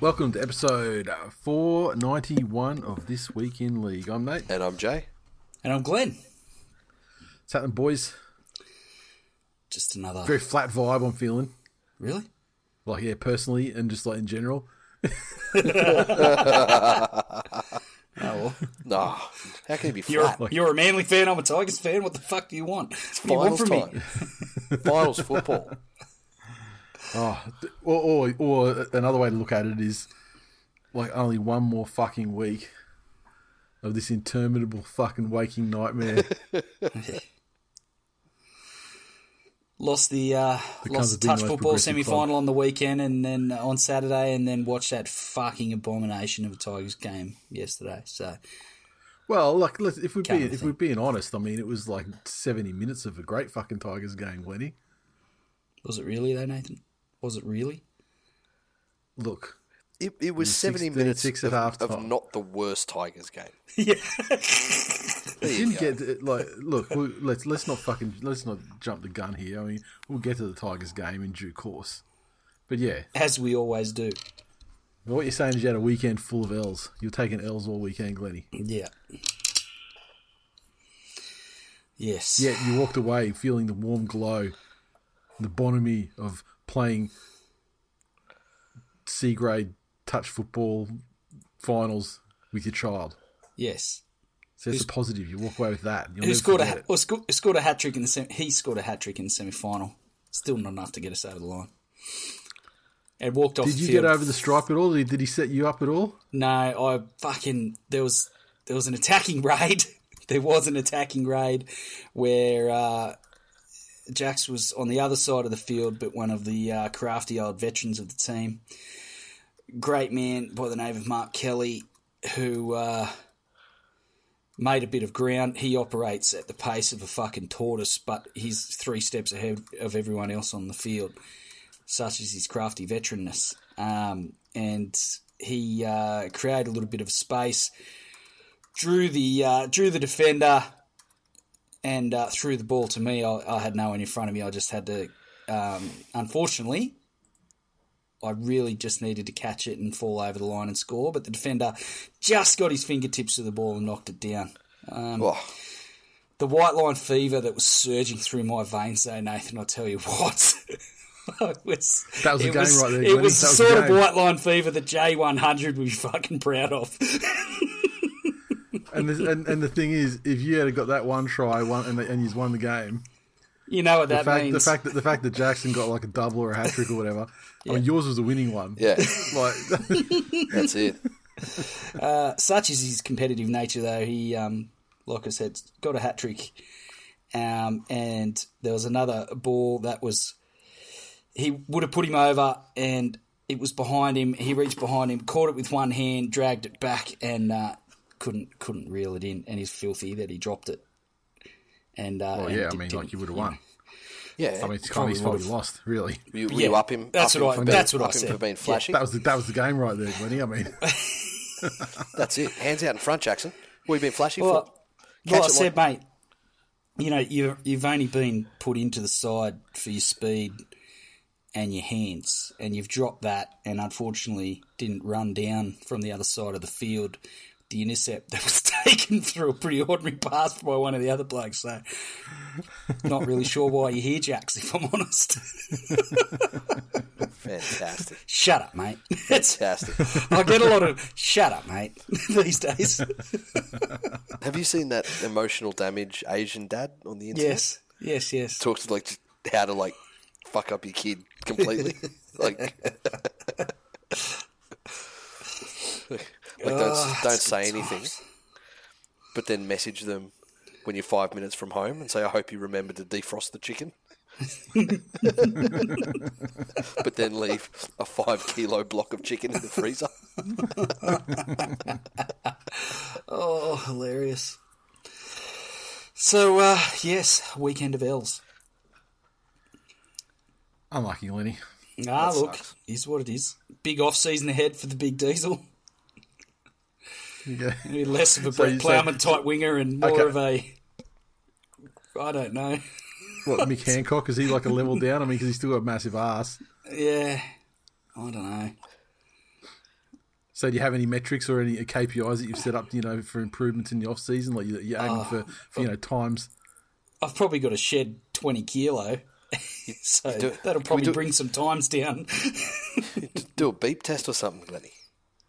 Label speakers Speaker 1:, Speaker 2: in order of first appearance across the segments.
Speaker 1: Welcome to episode 491 of This Week in League. I'm Nate.
Speaker 2: And I'm Jay.
Speaker 3: And I'm Glenn.
Speaker 1: What's happening, boys?
Speaker 3: Just another.
Speaker 1: Very flat vibe I'm feeling.
Speaker 3: Really?
Speaker 1: Like, yeah, personally and just like in general.
Speaker 3: Oh, well.
Speaker 2: No, how can he be
Speaker 3: You're,
Speaker 2: flat?
Speaker 3: you're a Manly fan, I'm a Tigers fan. What the fuck do you want? What do you want
Speaker 2: Finals
Speaker 3: from me?
Speaker 2: time. Finals football.
Speaker 1: Oh, or, or, or another way to look at it is like only one more fucking week of this interminable fucking waking nightmare.
Speaker 3: Lost the uh, lost
Speaker 1: the
Speaker 3: touch football semi final on the weekend, and then on Saturday, and then watched that fucking abomination of a Tigers game yesterday. So
Speaker 1: well, like if we're being if we're being honest, I mean it was like seventy minutes of a great fucking Tigers game, Glenny.
Speaker 3: was it really though, Nathan? Was it really?
Speaker 1: Look,
Speaker 2: It, it was
Speaker 1: was
Speaker 2: 70
Speaker 1: 16,
Speaker 2: minutes
Speaker 1: six
Speaker 2: of,
Speaker 1: at half
Speaker 2: of not the worst Tigers game.
Speaker 3: Yeah.
Speaker 2: There you
Speaker 1: didn't
Speaker 2: go.
Speaker 1: get to- like look. We, let's let's not fucking let's not jump the gun here. I mean, we'll get to the Tigers game in due course. But yeah,
Speaker 3: As we always do.
Speaker 1: what you're saying is you had a weekend full of L's. You're taking L's all weekend, Glenny.
Speaker 3: Yeah. Yes.
Speaker 1: Yet you walked away feeling the warm glow, the bonhomie of playing C grade touch football finals with your child.
Speaker 3: Yes.
Speaker 1: So it's a positive. You walk away with that.
Speaker 3: Who scored a
Speaker 1: forget
Speaker 3: ha-
Speaker 1: it.
Speaker 3: well, sco- scored a hat trick in the sem- he scored a hat trick in the semi final. Still not enough to get us over the line. And walked off.
Speaker 1: Did you
Speaker 3: field.
Speaker 1: get over the stripe at all? Did he set you up at all?
Speaker 3: No, I fucking there was there was an attacking raid. there was an attacking raid where uh, Jax was on the other side of the field, but one of the uh, crafty old veterans of the team, great man by the name of Mark Kelly, who uh, made a bit of ground. He operates at the pace of a fucking tortoise, but he's three steps ahead of everyone else on the field such as his crafty veteranness. Um, and he uh, created a little bit of space, drew the uh, drew the defender, and uh, threw the ball to me. I, I had no one in front of me. I just had to. Um, unfortunately, I really just needed to catch it and fall over the line and score. But the defender just got his fingertips to the ball and knocked it down. Um,
Speaker 2: Oh,
Speaker 3: the white line fever that was surging through my veins, though, Nathan. I'll tell you what. it was,
Speaker 1: That was the
Speaker 3: it
Speaker 1: game
Speaker 3: was,
Speaker 1: right there,
Speaker 3: It was
Speaker 1: was the
Speaker 3: sort of white line fever that J100 would be fucking proud of.
Speaker 1: And, this, and and the thing is, if you had got that one try, one and and you won the game,
Speaker 3: You know what
Speaker 1: the
Speaker 3: that
Speaker 1: fact
Speaker 3: means.
Speaker 1: the fact that the fact that Jackson got like a double or a hat trick or whatever, I mean, yours was the winning one.
Speaker 2: yeah,
Speaker 1: Like,
Speaker 2: that's it.
Speaker 3: Such is his competitive nature, though. He, um, like I said, got a hat trick. Um, and there was another ball that was. He would have put him over, and it was behind him. He reached behind him, caught it with one hand, dragged it back, and uh, couldn't couldn't reel it in. And he's filthy that he dropped it. And uh,
Speaker 1: well,
Speaker 3: and
Speaker 1: yeah, I mean, like you would have won.
Speaker 2: Yeah,
Speaker 1: I mean, it's kind
Speaker 3: Probably
Speaker 1: of his fault
Speaker 3: would've.
Speaker 1: he lost, really.
Speaker 2: were, were
Speaker 3: yeah,
Speaker 2: you up him?
Speaker 3: that's
Speaker 2: up
Speaker 3: what
Speaker 2: him
Speaker 3: I-
Speaker 2: for
Speaker 3: that's what I said.
Speaker 2: for being
Speaker 3: Yeah.
Speaker 1: That was the that was the game right there, Glenny. I mean,
Speaker 2: That's it. Hands out in front, Jackson. What have you been flashy
Speaker 3: Well,
Speaker 2: for?
Speaker 3: well, I said,
Speaker 2: like-
Speaker 3: mate, you know, you've, you've only been put into the side for your speed and your hands, and you've dropped that, and unfortunately didn't run down from the other side of the field the intercept that was taken through a pretty ordinary pass by one of the other blokes. So, not really sure why you're here, Jacks, if I'm honest.
Speaker 2: Fantastic.
Speaker 3: shut up, mate.
Speaker 2: Fantastic.
Speaker 3: I get a lot of shut up, mate, these days.
Speaker 2: Have you seen that emotional damage Asian dad on the internet?
Speaker 3: yes, yes, yes.
Speaker 2: Talks to like how to like fuck up your kid completely. like, like don't don't say anything, but then message them when you're five minutes from home and say, "I hope you remember to defrost the chicken." but then leave a five kilo block of chicken in the freezer.
Speaker 3: Oh, hilarious. So, uh, yes, weekend of L's.
Speaker 1: Unlucky, Lenny.
Speaker 3: Ah,
Speaker 2: That
Speaker 3: look,
Speaker 2: sucks.
Speaker 3: is what it is. Big off season ahead for the big diesel.
Speaker 1: Yeah.
Speaker 3: Maybe Less of a
Speaker 1: So
Speaker 3: Brett
Speaker 1: you- so-
Speaker 3: Plowman type winger and more
Speaker 1: Okay.
Speaker 3: of a. I don't know.
Speaker 1: What, Mick Hancock? Is he like a level down? I mean, because he's still got a massive ass.
Speaker 3: Yeah, I don't know.
Speaker 1: So do you have any metrics or any uh, KPIs that you've set up, you know, for improvements in the off season? Like you- you're aiming for, ah, for, you know, times.
Speaker 3: I've probably got to shed 20 kilo. so
Speaker 2: do-
Speaker 3: that'll probably
Speaker 2: do-
Speaker 3: bring some times down.
Speaker 2: Do a beep test or something, Glenny.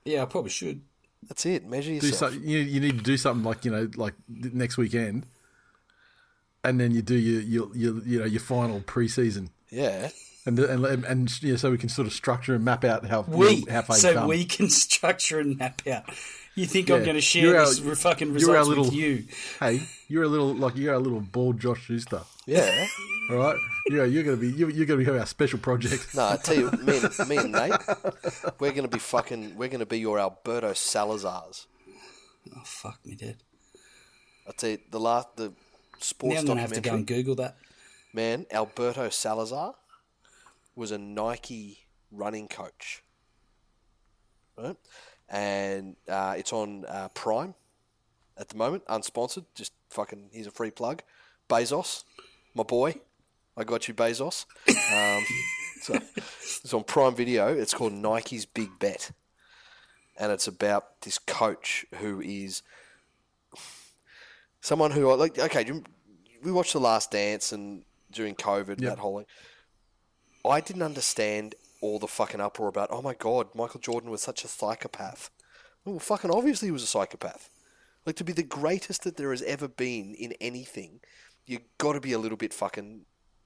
Speaker 3: yeah, I probably should.
Speaker 2: That's it. Measure
Speaker 1: Do
Speaker 2: yourself.
Speaker 1: something. You, you need to do something like you know, like next weekend, and then you do your your, your you know your final preseason,
Speaker 2: Yeah.
Speaker 1: and and and, know, so we can sort of structure and map out how
Speaker 3: We,
Speaker 1: how far
Speaker 3: so
Speaker 1: come.
Speaker 3: we can structure and map out. You think I'm going to share
Speaker 1: our-
Speaker 3: this fucking
Speaker 1: you're our
Speaker 3: results with
Speaker 1: little-
Speaker 3: you?
Speaker 1: Hey, you're a little like you're a little bald Josh Schuster.
Speaker 2: Yeah.
Speaker 1: All right, yeah, you're gonna be you're, you're gonna be our special project.
Speaker 2: No, I tell you, me and, me and Nate, we're gonna be fucking. We're gonna be your Alberto Salazars.
Speaker 3: Oh, fuck me, dead.
Speaker 2: I tell you, the last the sports
Speaker 3: Now I'm going to have to go and Google that.
Speaker 2: Man, Alberto Salazar was a Nike running coach, right? And uh, it's on uh, Prime at the moment, unsponsored. Just fucking, here's a free plug. Bezos, my boy, I got you, Bezos. Um, so it's on Prime Video. It's called Nike's Big Bet, and it's about this coach who is someone who I like. Okay, do you- we watched The Last Dance and during COVID
Speaker 1: Yep.
Speaker 2: that whole thing. I didn't understand all the fucking uproar about. Oh my god, Michael Jordan was such a psychopath. Well, fucking obviously he was a psychopath. Like to be the greatest that there has ever been in anything, you got to be a little bit fucking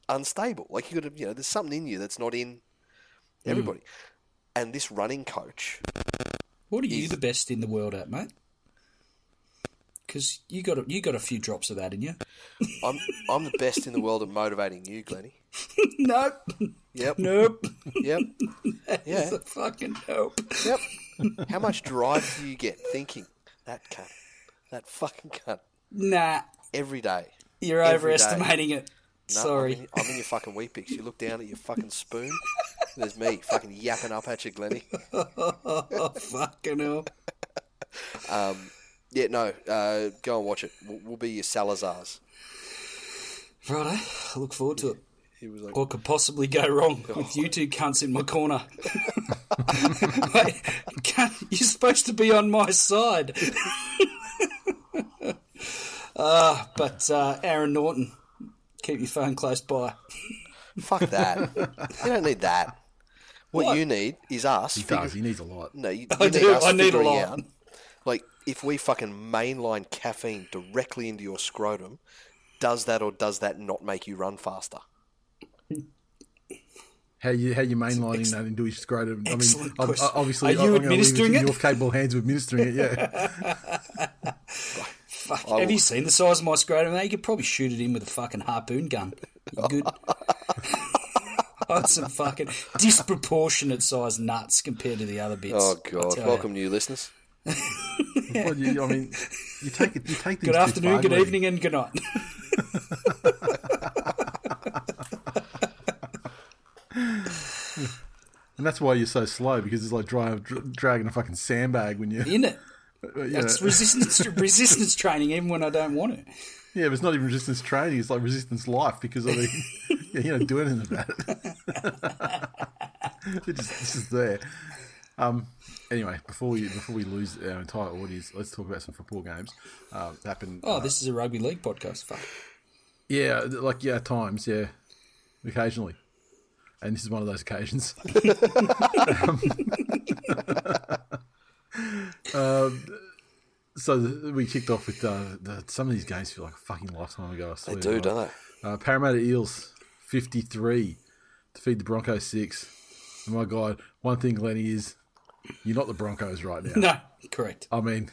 Speaker 2: unstable. Like you got to, you know, there's something in you that's not in mm. everybody. And this running coach,
Speaker 3: What are you the best in the world at, mate? Because you got a, you got a few drops of that in you.
Speaker 2: I'm I'm the best in the world at motivating you, Glenny.
Speaker 3: nope,
Speaker 2: Yep.
Speaker 3: nope.
Speaker 2: Yep.
Speaker 3: It's
Speaker 2: Yeah.
Speaker 3: a fucking nope.
Speaker 2: Yep. How much drive do you get thinking that cunt, that fucking cunt,
Speaker 3: Nah,
Speaker 2: every day?
Speaker 3: you're
Speaker 2: Every day.
Speaker 3: overestimating it.
Speaker 2: No,
Speaker 3: Sorry.
Speaker 2: I'm in, I'm in your fucking picks. You look down at your fucking spoon. There's me fucking yapping up at you, Glenny.
Speaker 3: Oh, fucking hell.
Speaker 2: Yeah, no, uh, go and watch it. We'll, we'll be your Salazars.
Speaker 3: Righto, I look forward to it.
Speaker 2: He was like,
Speaker 3: What could possibly go wrong with you two cunts in my corner? Wait, you're supposed to be on my side. uh, but uh, Aaron Norton, keep your phone close by.
Speaker 2: fuck that. you don't need that. What,
Speaker 3: What?
Speaker 2: you need is us.
Speaker 1: He
Speaker 2: figure-
Speaker 1: does. He needs a lot.
Speaker 2: No, you,
Speaker 3: I
Speaker 2: need
Speaker 3: do,
Speaker 2: us
Speaker 3: I need a lot.
Speaker 2: out. Like, if we fucking mainline caffeine directly into your scrotum, does that or does that not make you run faster?
Speaker 1: How you how you mainlining that into his scrotum? I mean,
Speaker 3: excellent
Speaker 1: ob-
Speaker 3: question.
Speaker 1: obviously,
Speaker 3: Are you
Speaker 1: I'm gonna leave
Speaker 3: administering
Speaker 1: it?
Speaker 3: it?
Speaker 1: to Your capable hands of administering it. Yeah.
Speaker 3: Fuck, have you seen the size of my scrotum? mate? You could probably shoot it in with a fucking harpoon gun. You good? I had some fucking disproportionate size nuts compared to the other bits.
Speaker 2: Oh god!
Speaker 3: tell ya.
Speaker 2: Welcome, new listeners.
Speaker 1: Well, you, I mean, you take it. You take things
Speaker 3: Good afternoon, good evening, and good night.
Speaker 1: And that's why you're so slow because it's like dry, dr- dragging a fucking sandbag when you're
Speaker 3: In it.
Speaker 1: you
Speaker 3: That's
Speaker 1: know.
Speaker 3: resistance resistance training, even when I don't want it.
Speaker 1: Yeah, but it's not even resistance training. It's like resistance life because I mean, yeah, you don't do anything about it. it just, it's just there. Um. Anyway, before we before we lose our entire audience, let's talk about some football games. Uh, happened.
Speaker 3: Oh,
Speaker 1: uh,
Speaker 3: this is a rugby league podcast. Fuck.
Speaker 1: Yeah, like yeah, at times, yeah, occasionally, and this is one of those occasions. um, so the, we kicked off with uh, the, some of these games feel like a fucking lifetime ago. I
Speaker 2: They do,
Speaker 1: Like,
Speaker 2: don't they?
Speaker 1: Uh, Parramatta Eels fifty three, to feed the Broncos six. And my God, one thing, Lenny, is you're not the Broncos right now.
Speaker 3: No, correct.
Speaker 1: I mean,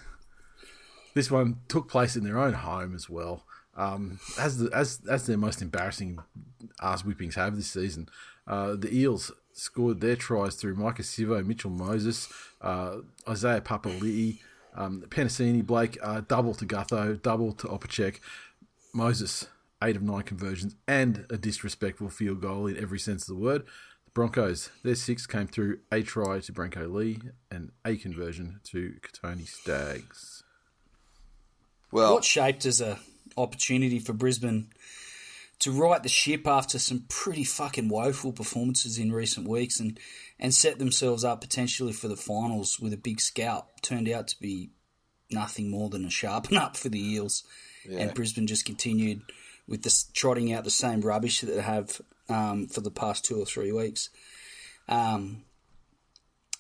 Speaker 1: this one took place in their own home as well. Um, as the as as their most embarrassing ass whippings have this season, uh, the Eels scored their tries through Maika Sivo, Mitchell Moses, uh, Isaiah Papali'i, um, Penisini, Blake, uh, double to Gutho, double to Opacic, Moses, eight of nine conversions, and a disrespectful field goal in every sense of the word. The Broncos, their six came through a try to Brenko Lee and a conversion to Kotoni Staggs.
Speaker 2: Well,
Speaker 3: what shaped as a opportunity for Brisbane to right the ship after some pretty fucking woeful performances in recent weeks and, and set themselves up potentially for the finals with a big scalp turned out to be nothing more than a sharpen up for the Eels. And Brisbane just continued with this trotting out the same rubbish that they have um, for the past two or three weeks. Um,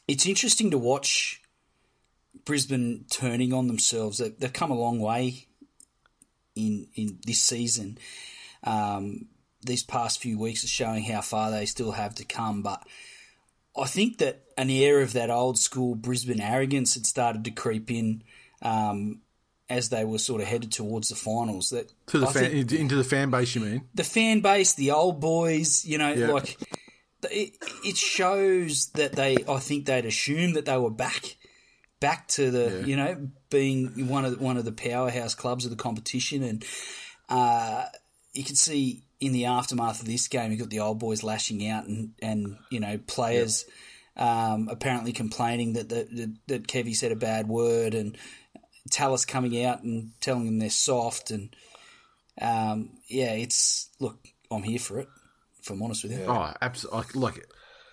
Speaker 3: it's interesting to watch Brisbane turning on themselves. They, they've come a long way in in this season. Um, these past few weeks are showing how far they still have to come, but I think that an air of that old school Brisbane arrogance had started to creep in um, as they were sort of headed towards the finals. That
Speaker 1: To the fan, into, the fan base, you mean?
Speaker 3: the fan base, the old boys, you know,
Speaker 1: Yeah.
Speaker 3: like it, it shows that they. I think they'd assumed that they were back, back to the, you know, being one of one of the powerhouse clubs of the competition, and uh, you can see in the aftermath of this game, you got the old boys lashing out, and and you know, players. Um, apparently complaining that, the, that that Kevy said a bad word, and Tallis coming out and telling them they're soft, and um, yeah, it's look, I'm here for it. If I'm honest with you,
Speaker 1: Oh, absolutely. Like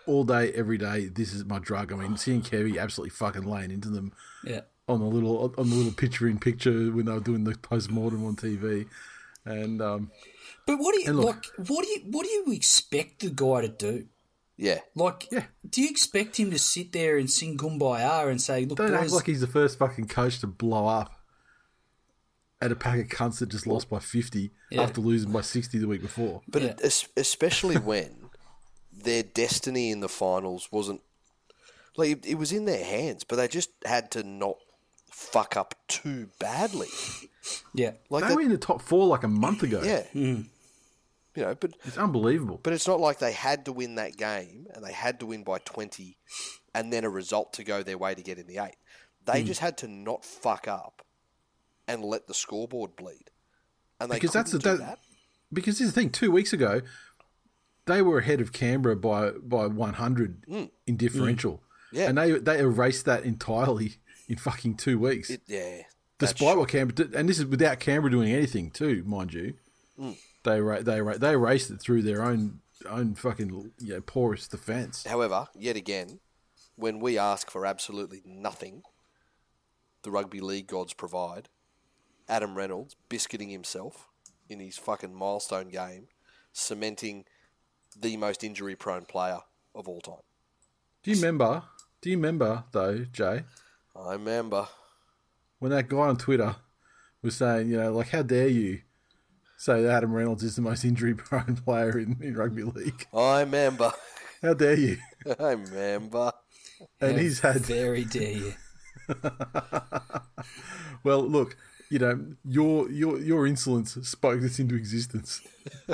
Speaker 1: all day, every day. This is my drug. I mean, seeing Kerry absolutely fucking laying into them
Speaker 3: yeah.
Speaker 1: on the little on the little picture in picture when they were doing the post mortem on TV, and um,
Speaker 3: But what do you
Speaker 1: look-
Speaker 3: like? What do you what do you expect the guy to do?
Speaker 2: yeah,
Speaker 3: Like,
Speaker 1: Yeah.
Speaker 3: do you expect him to sit there and sing "Kumbaya" and say, "Look,
Speaker 1: don't act like he's the first fucking coach to blow up at a pack of cunts that just lost by fifty
Speaker 3: Yeah.
Speaker 1: after losing by sixty the week before.
Speaker 2: but
Speaker 3: Yeah.
Speaker 2: it, especially when their destiny in the finals wasn't like it, it was in their hands, but they just had to not fuck up too badly.
Speaker 3: Yeah,
Speaker 2: Like
Speaker 1: they
Speaker 2: that-
Speaker 1: were in the top four like a month ago.
Speaker 2: yeah, mm. you know, but
Speaker 1: it's unbelievable.
Speaker 2: But it's not like they had to win that game and they had to win by 20 and then a result to go their way to get in the eight. They
Speaker 1: Hmm.
Speaker 2: just had to not fuck up and let the scoreboard bleed. And they
Speaker 1: Because that's the- that-
Speaker 2: that.
Speaker 1: Because here's the thing: two weeks ago, they were ahead of Canberra by by 100 mm. in differential, mm.
Speaker 2: Yeah.
Speaker 1: and they they erased that entirely in fucking two weeks.
Speaker 2: It, yeah. That's
Speaker 1: Despite what Canberra did, and this is without Canberra doing anything too, mind you. Hmm. They ra- they ra- they erased it through their own own fucking you know, porous defence.
Speaker 2: However, yet again, when we ask for absolutely nothing, the rugby league gods provide. Adam Reynolds biscuiting himself in his fucking milestone game, cementing the most injury prone player of all time.
Speaker 1: Do you remember? Do you remember though, Jay,
Speaker 2: I remember.
Speaker 1: When that guy on Twitter was saying, you know, like, how dare you say that Adam Reynolds is the most injury prone player in, in rugby league?
Speaker 2: I remember.
Speaker 1: How dare you?
Speaker 2: I remember.
Speaker 1: And he's had
Speaker 3: very dare you.
Speaker 1: well, look, you know, your your your insolence spoke this into existence.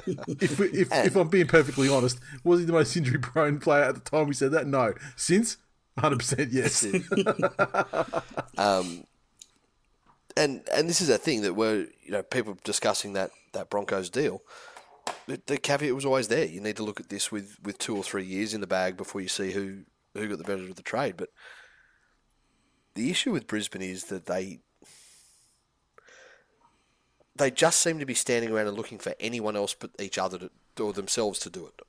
Speaker 1: if, we, if if I'm being perfectly honest, was he the most injury prone player at the time we said that? No. Since 100 percent yes.
Speaker 2: Um, and and this is a thing that we're you know people discussing that that Broncos deal. The, the caveat was always there. You need to look at this with, with two or three years in the bag before you see who who got the better of the trade. But the issue with Brisbane is that they they just seem to be standing around and looking for anyone else but each other to, or themselves to do it.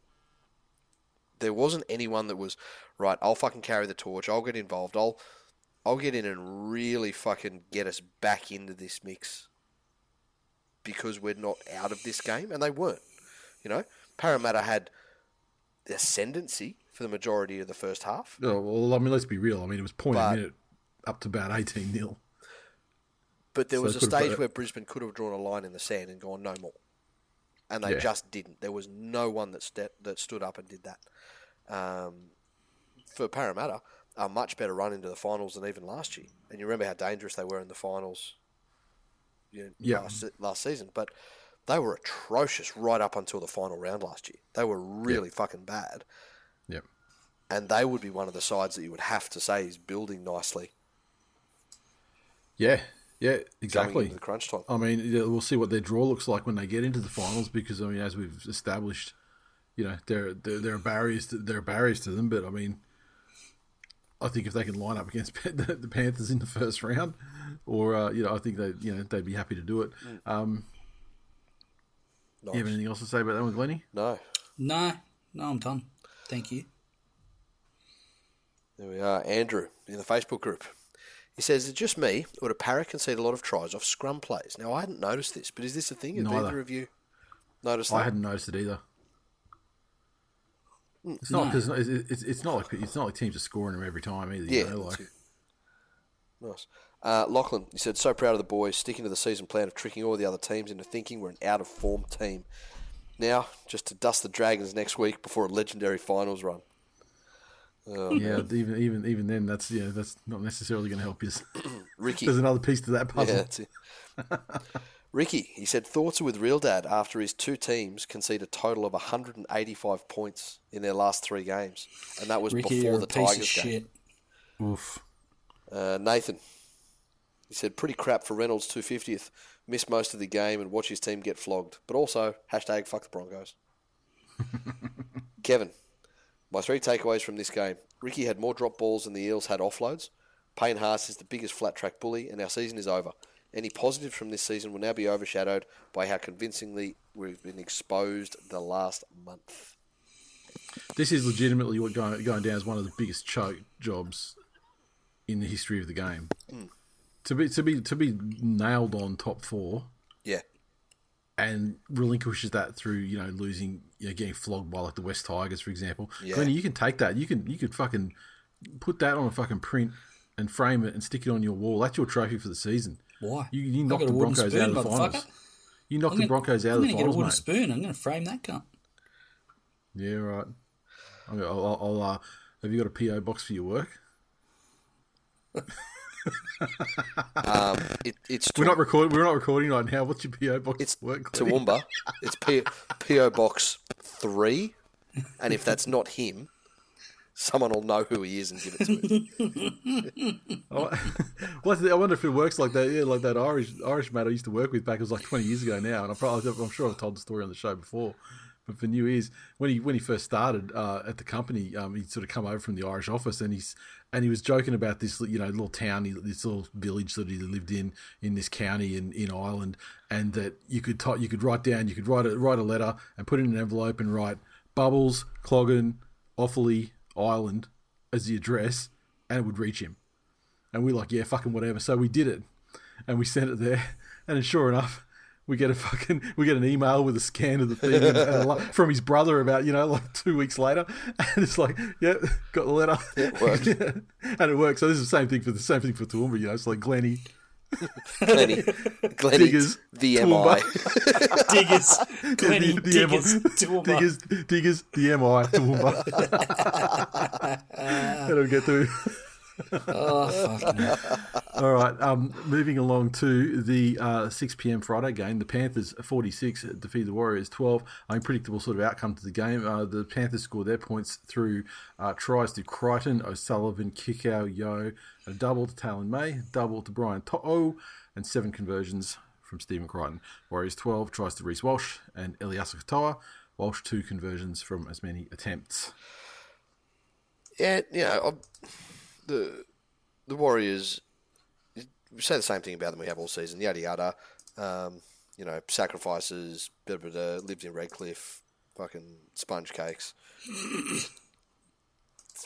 Speaker 2: There wasn't anyone that was right. I'll fucking carry the torch. I'll get involved. I'll I'll get in and really fucking get us back into this mix because we're not out of this game, and they weren't. You know, Parramatta had the ascendancy for the majority of the first half,
Speaker 1: Oh, well, I mean, let's be real. I mean, it was point
Speaker 2: But-
Speaker 1: a minute up to about 18 nil.
Speaker 2: but there
Speaker 1: So
Speaker 2: was a stage where Brisbane could have drawn a line in the sand and gone no more. and they
Speaker 1: Yeah.
Speaker 2: just didn't. There was no one that st- that stood up and did that. Um, for Parramatta, a much better run into the finals than even last year. And you remember how dangerous they were in the finals you know,
Speaker 1: Yeah.
Speaker 2: last, last season. But they were atrocious right up until the final round last year. They were really fucking bad.
Speaker 1: Yep.
Speaker 2: And they would be one of the sides that you would have to say is building nicely
Speaker 1: Yeah. Yeah. Exactly.
Speaker 2: the crunch time.
Speaker 1: I mean, we'll see what their draw looks like when they get into the finals because I mean, as we've established, you know, there there, there are barriers to, there are barriers to them. But I mean, I think if they can line up against the, the Panthers in the first round, or uh, you know, I think they you know they'd be happy to do it. Um,
Speaker 2: Nice.
Speaker 1: You have anything else to say about that one, Glennie?
Speaker 2: No.
Speaker 3: No, no, I'm done. Thank you.
Speaker 2: There we are. Andrew in the Facebook group. He says, Is it just me, or do Para concede a lot of tries off scrum plays? Now, I hadn't noticed this, but is this a thing? Have
Speaker 1: Neither.
Speaker 2: either of you noticed that?
Speaker 1: I hadn't noticed it either. It's not
Speaker 3: No.
Speaker 1: because it's, it's it's not like it's not like teams are scoring them every time either. You
Speaker 2: Yeah,
Speaker 1: know, like.
Speaker 2: Nice. Uh, Lachlan, he said, so proud of the boys, sticking to the season plan of tricking all the other teams into thinking we're an out of form team. Now, just to dust the Dragons next week before a legendary finals run.
Speaker 1: yeah, even even even then, that's yeah, that's not necessarily going to help you.
Speaker 2: Ricky.
Speaker 1: There's another piece to that
Speaker 2: Yeah,
Speaker 1: puzzle.
Speaker 2: that's it. Ricky, he said thoughts are with Real Dad after his two teams concede a total of 185 points in their last three games, and that was
Speaker 3: Ricky,
Speaker 2: before the Tigers
Speaker 3: of
Speaker 2: game.
Speaker 3: shit.
Speaker 1: Oof.
Speaker 2: Uh, Nathan, he said pretty crap for Reynolds 250th. Missed most of the game and watch his team get flogged, but also hashtag fuck the Broncos. Kevin, my three takeaways from this game: Ricky had more drop balls than the Eels had offloads. Payne Haas is the biggest flat track bully, and our season is over. Any positive from this season will now be overshadowed by how convincingly we've been exposed the last month.
Speaker 1: This is legitimately what going going down as one of the biggest choke jobs in the history of the game.
Speaker 2: Hmm.
Speaker 1: To be to be to be nailed on top four
Speaker 2: Yeah,
Speaker 1: and relinquishes that through you know losing you know getting flogged by like the West Tigers for example.
Speaker 2: Yeah.
Speaker 1: Glennie, you can take that. You can you could fucking put that on a fucking print and frame it and stick it on your wall. That's your trophy for the season.
Speaker 3: Why?
Speaker 1: You, you
Speaker 3: I've
Speaker 1: knocked the Broncos
Speaker 3: spoon,
Speaker 1: out of the finals. You knocked
Speaker 3: I'm
Speaker 1: the
Speaker 3: gonna-
Speaker 1: Broncos out
Speaker 3: I'm
Speaker 1: of the
Speaker 3: gonna get a wooden
Speaker 1: mate.
Speaker 3: spoon. I'm going to frame that cunt.
Speaker 1: Yeah, right. I'm gonna- I'll, I'll, uh, have you got a PO box for your work?
Speaker 2: um, it, it's
Speaker 1: We're not recording. We're not recording right now. What's your PO box
Speaker 2: It's
Speaker 1: work? Glennie?
Speaker 2: Toowoomba. It's P- PO Box three, and if that's not him, someone will know who he is and give it to him.
Speaker 1: Oh, well, I wonder if it works like that. Yeah, like that Irish Irish mate I used to work with back. It was like twenty years ago now, and I'm, probably, I'm sure I've told the story on the show before. But for new Year's, when he when he first started uh, at the company, um, he'd sort of come over from the Irish office, and he's and he was joking about this, you know, little town, this little village that he lived in in this county in, in Ireland, and that you could type, you could write down, you could write a write a letter and put it in an envelope and write Bubbles, Clogan, Offaly, Ireland as the address, and it would reach him. And we're like, yeah, fucking whatever. So we did it, and we sent it there, and sure enough, we get a fucking we get an email with a scan of the thing and, from his brother about you know like two weeks later, and it's like, yeah, got the letter,
Speaker 2: It worked.
Speaker 1: and it works. So this is the same thing for the same thing for Toowoomba. You know, it's like Glenny,
Speaker 2: Glenny, Glenny,
Speaker 1: Diggers,
Speaker 2: the MI.
Speaker 3: Diggers. Glenny,
Speaker 1: the, the
Speaker 3: Diggers. Toowoomba.
Speaker 1: Diggers, Diggers, the MI, Toowoomba. That'll get through.
Speaker 3: Oh, fucking.
Speaker 1: All right, um, moving along to the uh, 6 p.m. Friday game. The Panthers 46 defeat the Warriors 12. Unpredictable sort of outcome to the game. Uh, the Panthers scored their points through uh, tries to Crichton, O'Sullivan, Kikau, Yeo, a double to Taylan May, double to Brian To'o, and seven conversions from Stephen Crichton. Warriors 12 tries to Reece Walsh and Eliesa Katoa. Walsh two conversions from as many attempts.
Speaker 2: Yeah, you know, the the Warriors. We say the same thing about them we have all season. Yada yada. Um, you know, sacrifices. Blah, blah, blah, lived in Redcliffe. Fucking sponge cakes.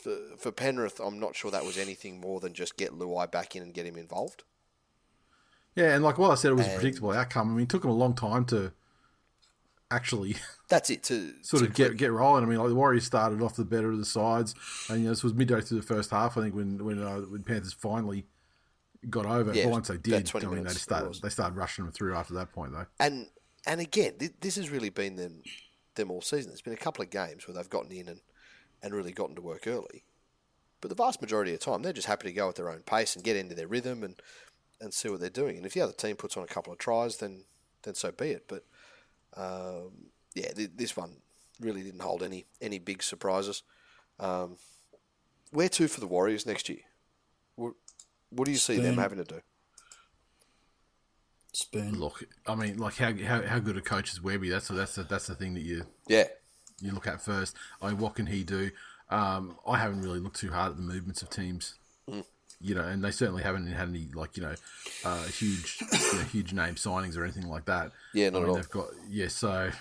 Speaker 2: For, for Penrith, I'm not sure that was anything more than just get Luai back in and get him involved.
Speaker 1: Yeah, and like what I said, it was a predictable outcome. I mean, it took them a long time to actually
Speaker 2: That's it. To
Speaker 1: sort
Speaker 2: to
Speaker 1: of get get rolling. I mean, like the Warriors started off the better of the sides, and you know, this was midway through the first half. I think when when uh, when Panthers finally got over.
Speaker 2: Yeah,
Speaker 1: once they did, I mean, they started they started rushing them through after that point, though.
Speaker 2: and and again, th- this has really been them them all season. There's been a couple of games where they've gotten in and, and really gotten to work early. But the vast majority of the time, they're just happy to go at their own pace and get into their rhythm and, and see what they're doing. And if the other team puts on a couple of tries, then then so be it. But um, yeah, th- this one really didn't hold any any big surprises. Um, where to for the Warriors next year? What, what do you see them having to do?
Speaker 3: Spoon.
Speaker 1: Look, I mean, like how how, how good a coach is Webby? That's that's the, that's the thing that you
Speaker 2: Yeah,
Speaker 1: you look at first. I mean, what can he do? Um, I haven't really looked too hard at the movements of teams, you know, and they certainly haven't had any like you know, uh, huge you know, huge name signings or anything like that.
Speaker 2: Yeah, not
Speaker 1: I mean,
Speaker 2: all.
Speaker 1: They've got yeah, so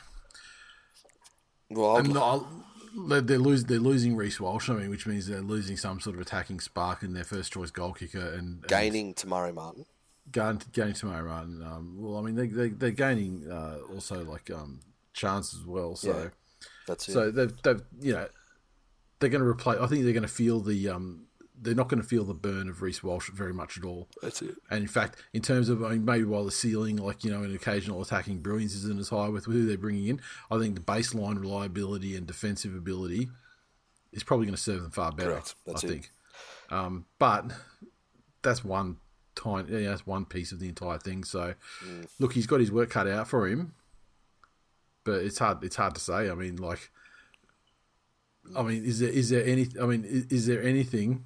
Speaker 2: well,
Speaker 1: and I'll- they're they're, lose, they're losing Reece Walsh. I mean, which means they're losing some sort of attacking spark in their first choice goal kicker and, and
Speaker 2: gaining Te Maire Martin.
Speaker 1: gain, gaining Te Maire Martin. Um, well, I mean, they, they they're gaining uh, also like um, chance as well. So.
Speaker 2: Yeah. That's it.
Speaker 1: So they've, they've you know they're going to replace. I think they're going to feel the um they're not going to feel the burn of Reece Walsh very much at all.
Speaker 2: That's it.
Speaker 1: And in fact, in terms of I mean, maybe while the ceiling, like you know, an occasional attacking brilliance isn't as high with who they're bringing in, I think the baseline reliability and defensive ability is probably going to serve them far better.
Speaker 2: Correct. That's
Speaker 1: I
Speaker 2: it.
Speaker 1: think. Um, but that's one tiny, yeah, that's one piece of the entire thing. So,
Speaker 2: Mm.
Speaker 1: look, he's got his work cut out for him, but it's hard. It's hard to say. I mean, like, I mean, is there is there any? I mean, is, is there anything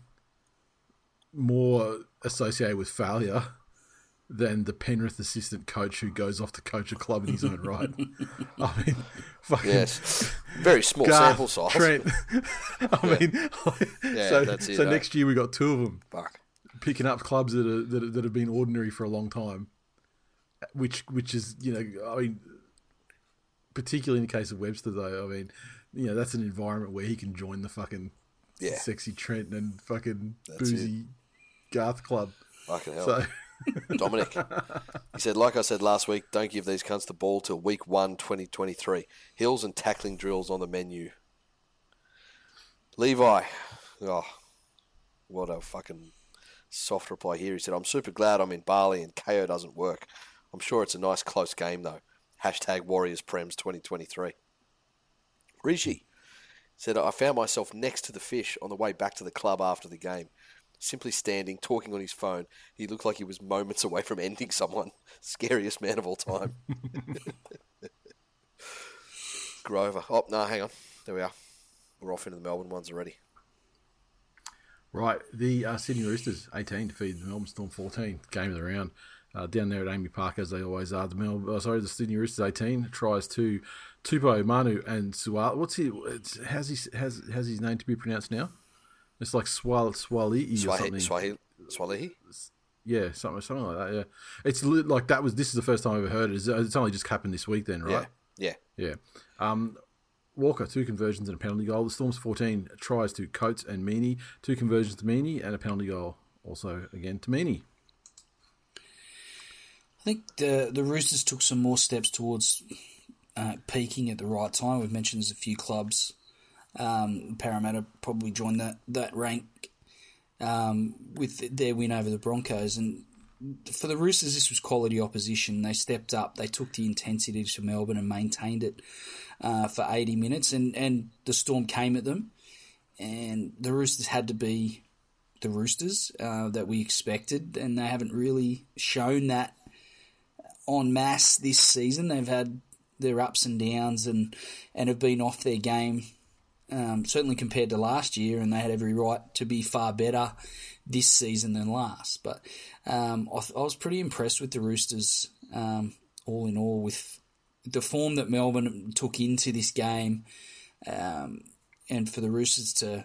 Speaker 1: more associated with failure than the Penrith assistant coach who goes off to coach a club in his own right? I mean, fucking
Speaker 2: Yes. Very small
Speaker 1: Garth,
Speaker 2: sample size.
Speaker 1: Trent. I mean,
Speaker 2: Yeah,
Speaker 1: so,
Speaker 2: it,
Speaker 1: so
Speaker 2: eh?
Speaker 1: next year we got two of them
Speaker 2: Fuck.
Speaker 1: picking up clubs that are, that, are, that have been ordinary for a long time, which which is you know I mean, particularly in the case of Webster though I mean, you know that's an environment where he can join the fucking
Speaker 2: Yeah.
Speaker 1: sexy Trent and fucking
Speaker 2: That's
Speaker 1: boozy Garth club.
Speaker 2: Fucking hell.
Speaker 1: So
Speaker 2: Dominic. He said, like I said last week, don't give these cunts the ball till week one, 2023. Hills and tackling drills on the menu. Levi. Oh, what a fucking soft reply here. He said, I'm super glad I'm in Bali and Kayo doesn't work. I'm sure it's a nice close game, though. Hashtag Warriors Prems 2023. Rishi said, I found myself next to the fish on the way back to the club after the game. Simply standing, talking on his phone. He looked like he was moments away from ending someone. Scariest man of all time. Grover. Oh, no, hang on. There we are. We're off into the Melbourne ones already.
Speaker 1: Right, the uh, Sydney Roosters 18 defeated the Melbourne Storm 14, game of the round. Uh, down there at AAMI Park, as they always are. The Mel- uh, sorry, the Sydney Roosters 18 tries to Tupou, Manu, and Sual. What's he? How's he? Has has his name to be pronounced now? It's like Swal Swali or something.
Speaker 2: Swahili. Swahili?
Speaker 1: Yeah, something something like that. Yeah, it's like that was. This is the first time I've ever heard it. It's, it's only just happened this week, then, right?
Speaker 2: Yeah. Yeah.
Speaker 1: Yeah. Um, Walker, two conversions and a penalty goal. The Storm's 14 tries to Coates and Meaney, two conversions to Meaney, and a penalty goal also again to Meaney.
Speaker 3: I think the the Roosters took some more steps towards uh, peaking at the right time. We've mentioned there's a few clubs. Um, Parramatta probably joined that that rank um, with their win over the Broncos, and for the Roosters, this was quality opposition. They stepped up, they took the intensity to Melbourne and maintained it uh, for 80 minutes, and, and the Storm came at them, and the Roosters had to be the Roosters uh, that we expected, and they haven't really shown that en masse this season. They've had their ups and downs and, and have been off their game, um, certainly compared to last year, and they had every right to be far better this season than last. But um, I, I was pretty impressed with the Roosters, um, all in all, with the form that Melbourne took into this game, um, and for the Roosters to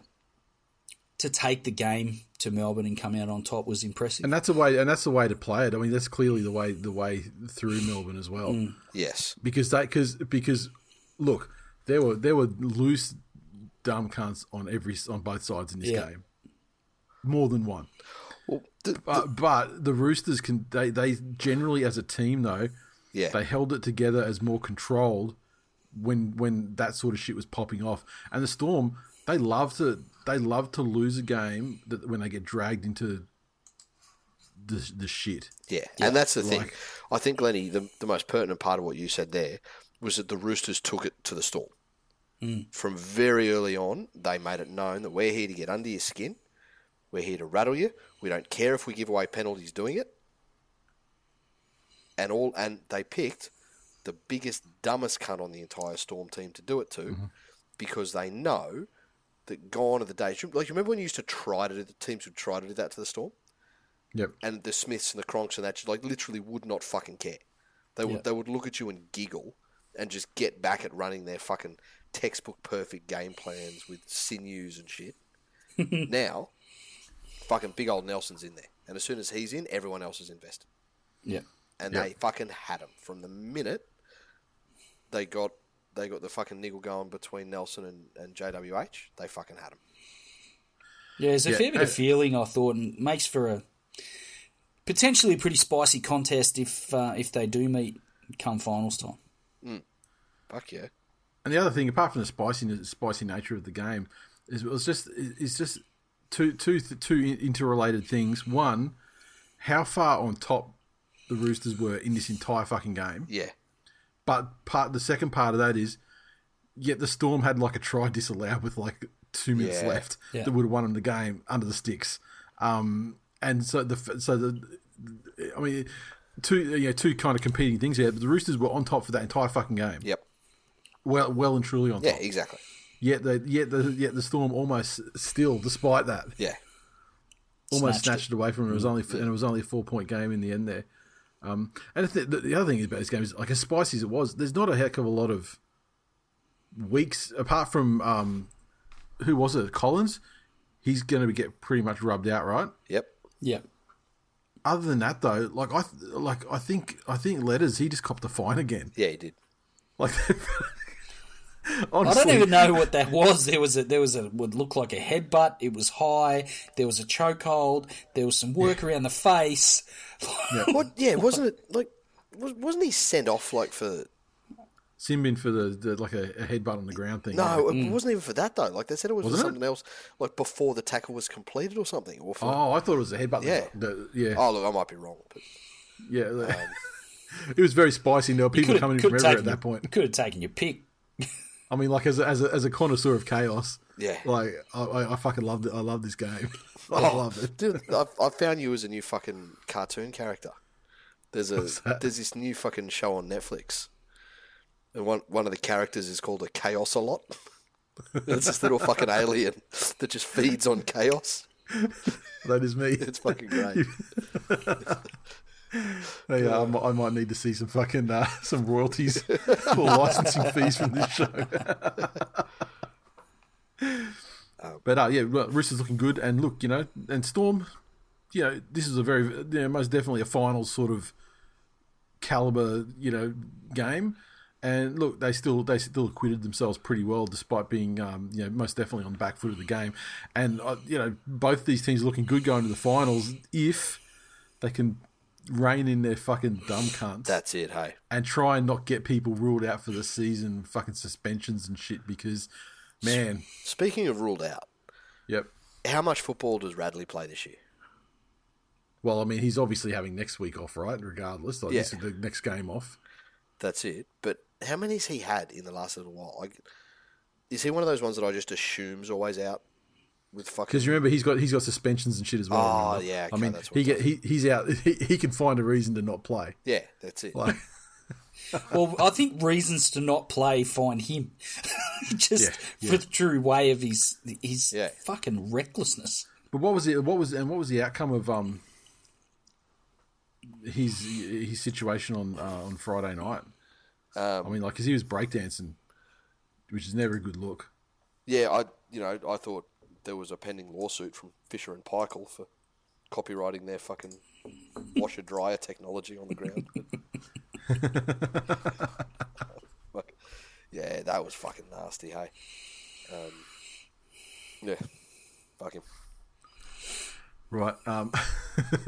Speaker 3: to take the game to Melbourne and come out on top was impressive.
Speaker 1: And that's the way, and that's the way to play it. I mean, that's clearly the way the way through Melbourne as well, mm.
Speaker 2: Yes.
Speaker 1: because they because because look, there were there were loose dumb cunts on every on both sides in this
Speaker 3: Yeah.
Speaker 1: game, more than one.
Speaker 2: Well, the,
Speaker 1: But, but the Roosters can they they generally as a team though
Speaker 2: yeah.
Speaker 1: they held it together as more controlled when when that sort of shit was popping off. And the Storm, they love to they love to lose a game that when they get dragged into the, the shit.
Speaker 2: Yeah, and that's the thing. I think, Lenny, the, the most pertinent part of what you said there was that the Roosters took it to the storm. Mm. From very early on, they made it known that we're here to get under your skin. We're here to rattle you. We don't care if we give away penalties doing it. And all, and they picked the biggest, dumbest cunt on the entire Storm team to do it to, mm-hmm. because they know that gone are the days. Like, you remember when you used to try to do the teams would try to do that to the Storm?
Speaker 1: Yep.
Speaker 2: and the Smiths and the Cronks and that just like literally would not fucking care. They would
Speaker 3: Yeah.
Speaker 2: they would look at you and giggle and just get back at running their fucking textbook perfect game plans with sinews and shit. now, fucking big old Nelson's in there, and as soon as he's in, everyone else is invested,
Speaker 3: Yeah.
Speaker 2: and
Speaker 1: Yep.
Speaker 2: they fucking had him from the minute they got they got the fucking niggle going between Nelson and, and JWH. They fucking had him.
Speaker 3: Yeah, there's a
Speaker 1: Yeah,
Speaker 3: fair bit of
Speaker 1: uh,
Speaker 3: feeling I thought, and makes for a potentially a pretty spicy contest if uh, if they do meet come finals time.
Speaker 2: Fuck yeah.
Speaker 1: And the other thing, apart from the spicy spicy nature of the game, is it was just is just two two two interrelated things. One, how far on top the Roosters were in this entire fucking game.
Speaker 2: Yeah.
Speaker 1: But part the second part of that is, yet the Storm had like a try disallowed with like two minutes
Speaker 2: Yeah.
Speaker 1: left
Speaker 3: Yeah.
Speaker 1: that would have won them the game under the sticks. Um, and so the so the I mean two you know two kind of competing things here. But the Roosters were on top for that entire fucking game.
Speaker 2: Yep.
Speaker 1: Well, well and truly on
Speaker 2: Yeah.
Speaker 1: top.
Speaker 2: Exactly.
Speaker 1: Yet the yet the yet the Storm almost still, despite that,
Speaker 2: Yeah.
Speaker 1: almost
Speaker 3: Snatched
Speaker 1: snatched, it. away from him. It was only and it was only a four point game in the end there. Um, and the, the, the other thing about this game is like as spicy as it was, there's not a heck of a lot of weeks apart from um, who was it? Collins. He's going to get pretty much rubbed out, right?
Speaker 2: Yep.
Speaker 3: Yeah.
Speaker 1: Other than that, though, like I like I think I think letters he just copped a fine again.
Speaker 2: Yeah, he did.
Speaker 1: Like
Speaker 3: I don't even know what that was. There was a there was a would look like a headbutt. It was high. There was a chokehold. There was some work around the face.
Speaker 2: What? Yeah, wasn't it like? was- Wasn't he sent off like for?
Speaker 1: Simbin for the, the like a, a headbutt on the ground thing.
Speaker 2: No, it mm. wasn't even for that though. Like they said, it was for
Speaker 1: Wasn't it?
Speaker 2: something else, like before the tackle was completed or something. Or for,
Speaker 1: Oh, I thought it was a headbutt.
Speaker 2: Yeah.
Speaker 1: The- yeah,
Speaker 2: oh, look, I might be wrong, but
Speaker 1: yeah. Um, it was very spicy. and There were people coming in from everywhere at that point.
Speaker 3: Could have taken your pick.
Speaker 1: I mean, like as a, as a, as a connoisseur of chaos,
Speaker 2: Yeah.
Speaker 1: like I, I, I fucking loved it. I love this game. I
Speaker 2: Oh.
Speaker 1: love it.
Speaker 2: dude, I've, I've found you as a new fucking cartoon character. There's a there's this new fucking show on Netflix, and one one of the characters is called a Chaos a lot. it's this little fucking alien that just feeds on chaos.
Speaker 1: That is me.
Speaker 2: It's fucking great.
Speaker 1: Hey, I, might, I might need to see some fucking uh, some royalties or licensing fees from this show. But uh, yeah, Roosters looking good, and look, you know, and Storm, you know, this is a very, you know, most definitely a final sort of caliber, you know, game. And look, they still they still acquitted themselves pretty well, despite being, um, you know, most definitely on the back foot of the game. And uh, you know, both these teams looking good going to the finals if they can rein in their fucking dumb cunts
Speaker 2: That's it. Hey,
Speaker 1: and try and not get people ruled out for the season, fucking suspensions and shit. Because, man,
Speaker 2: speaking of ruled out,
Speaker 1: yep.
Speaker 2: how much football does Radley play this year?
Speaker 1: Well, I mean, he's obviously having next week off, right? Regardless, like this is the next game off.
Speaker 2: That's it. But how many's he had in the last little while? Like, is he one of those ones that I just assume's always out with fucking?
Speaker 1: Because you remember he's got he's got suspensions and shit as well.
Speaker 2: Oh,
Speaker 1: remember?
Speaker 2: yeah,
Speaker 1: I mean,
Speaker 2: that's
Speaker 1: he get he he's out. He, he can find a reason to not play.
Speaker 2: yeah, that's it.
Speaker 1: Like,
Speaker 3: Well, I think reasons to not play find him, just
Speaker 1: Yeah,
Speaker 3: for the true way of his his
Speaker 2: Yeah.
Speaker 3: fucking recklessness.
Speaker 1: but what was it? What was and what was the outcome of um his his situation on uh, on Friday night?
Speaker 2: Um,
Speaker 1: I mean, like, because he was breakdancing, which is never a good look.
Speaker 2: Yeah, I you know I thought there was a pending lawsuit from Fisher and Paykel for copywriting their fucking washer dryer technology on the ground. Yeah, that was fucking nasty. Hey, um, yeah, fuck him,
Speaker 1: Right. Um,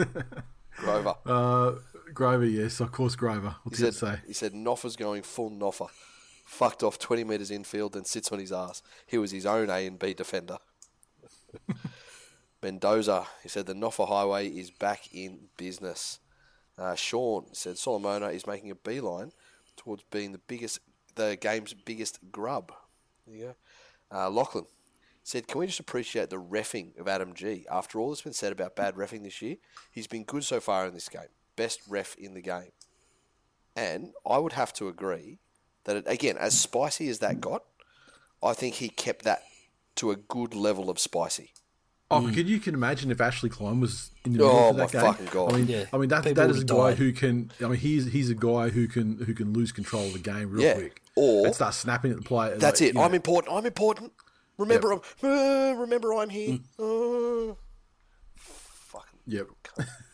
Speaker 2: Grover.
Speaker 1: uh, Grover, yes, of course, Grover.
Speaker 2: he
Speaker 1: What's he
Speaker 2: said
Speaker 1: say?
Speaker 2: he said Noffa's going full Noffa. Fucked off twenty meters infield, then sits on his ass. He was his own A and B defender. Mendoza, he said the Noffa Highway is back in business. Uh, Sean said Solomona is making a beeline towards being the biggest, the game's biggest grub. There you go. Uh, Lachlan said, "Can we just appreciate the refing of Adam Gee? After all that's been said about bad refing this year, he's been good so far in this game. Best ref in the game." And I would have to agree that it, again, as spicy as that got, I think he kept that to a good level of spicy.
Speaker 1: Oh, can you can imagine if Ashley Klein was in the middle
Speaker 2: Oh,
Speaker 1: of that
Speaker 2: my
Speaker 1: game?
Speaker 2: fucking God.
Speaker 1: I mean,
Speaker 3: Yeah.
Speaker 1: I mean that
Speaker 3: People
Speaker 1: that a guy
Speaker 3: died.
Speaker 1: who can. I mean, he's he's a guy who can who can lose control of the game real
Speaker 2: Yeah.
Speaker 1: quick.
Speaker 2: Or-
Speaker 1: and start snapping at the player.
Speaker 2: That's
Speaker 1: like,
Speaker 2: it.
Speaker 1: you know.
Speaker 2: I'm important. I'm important. Remember, I'm, uh, remember, I'm here. Uh, fucking
Speaker 1: Yep.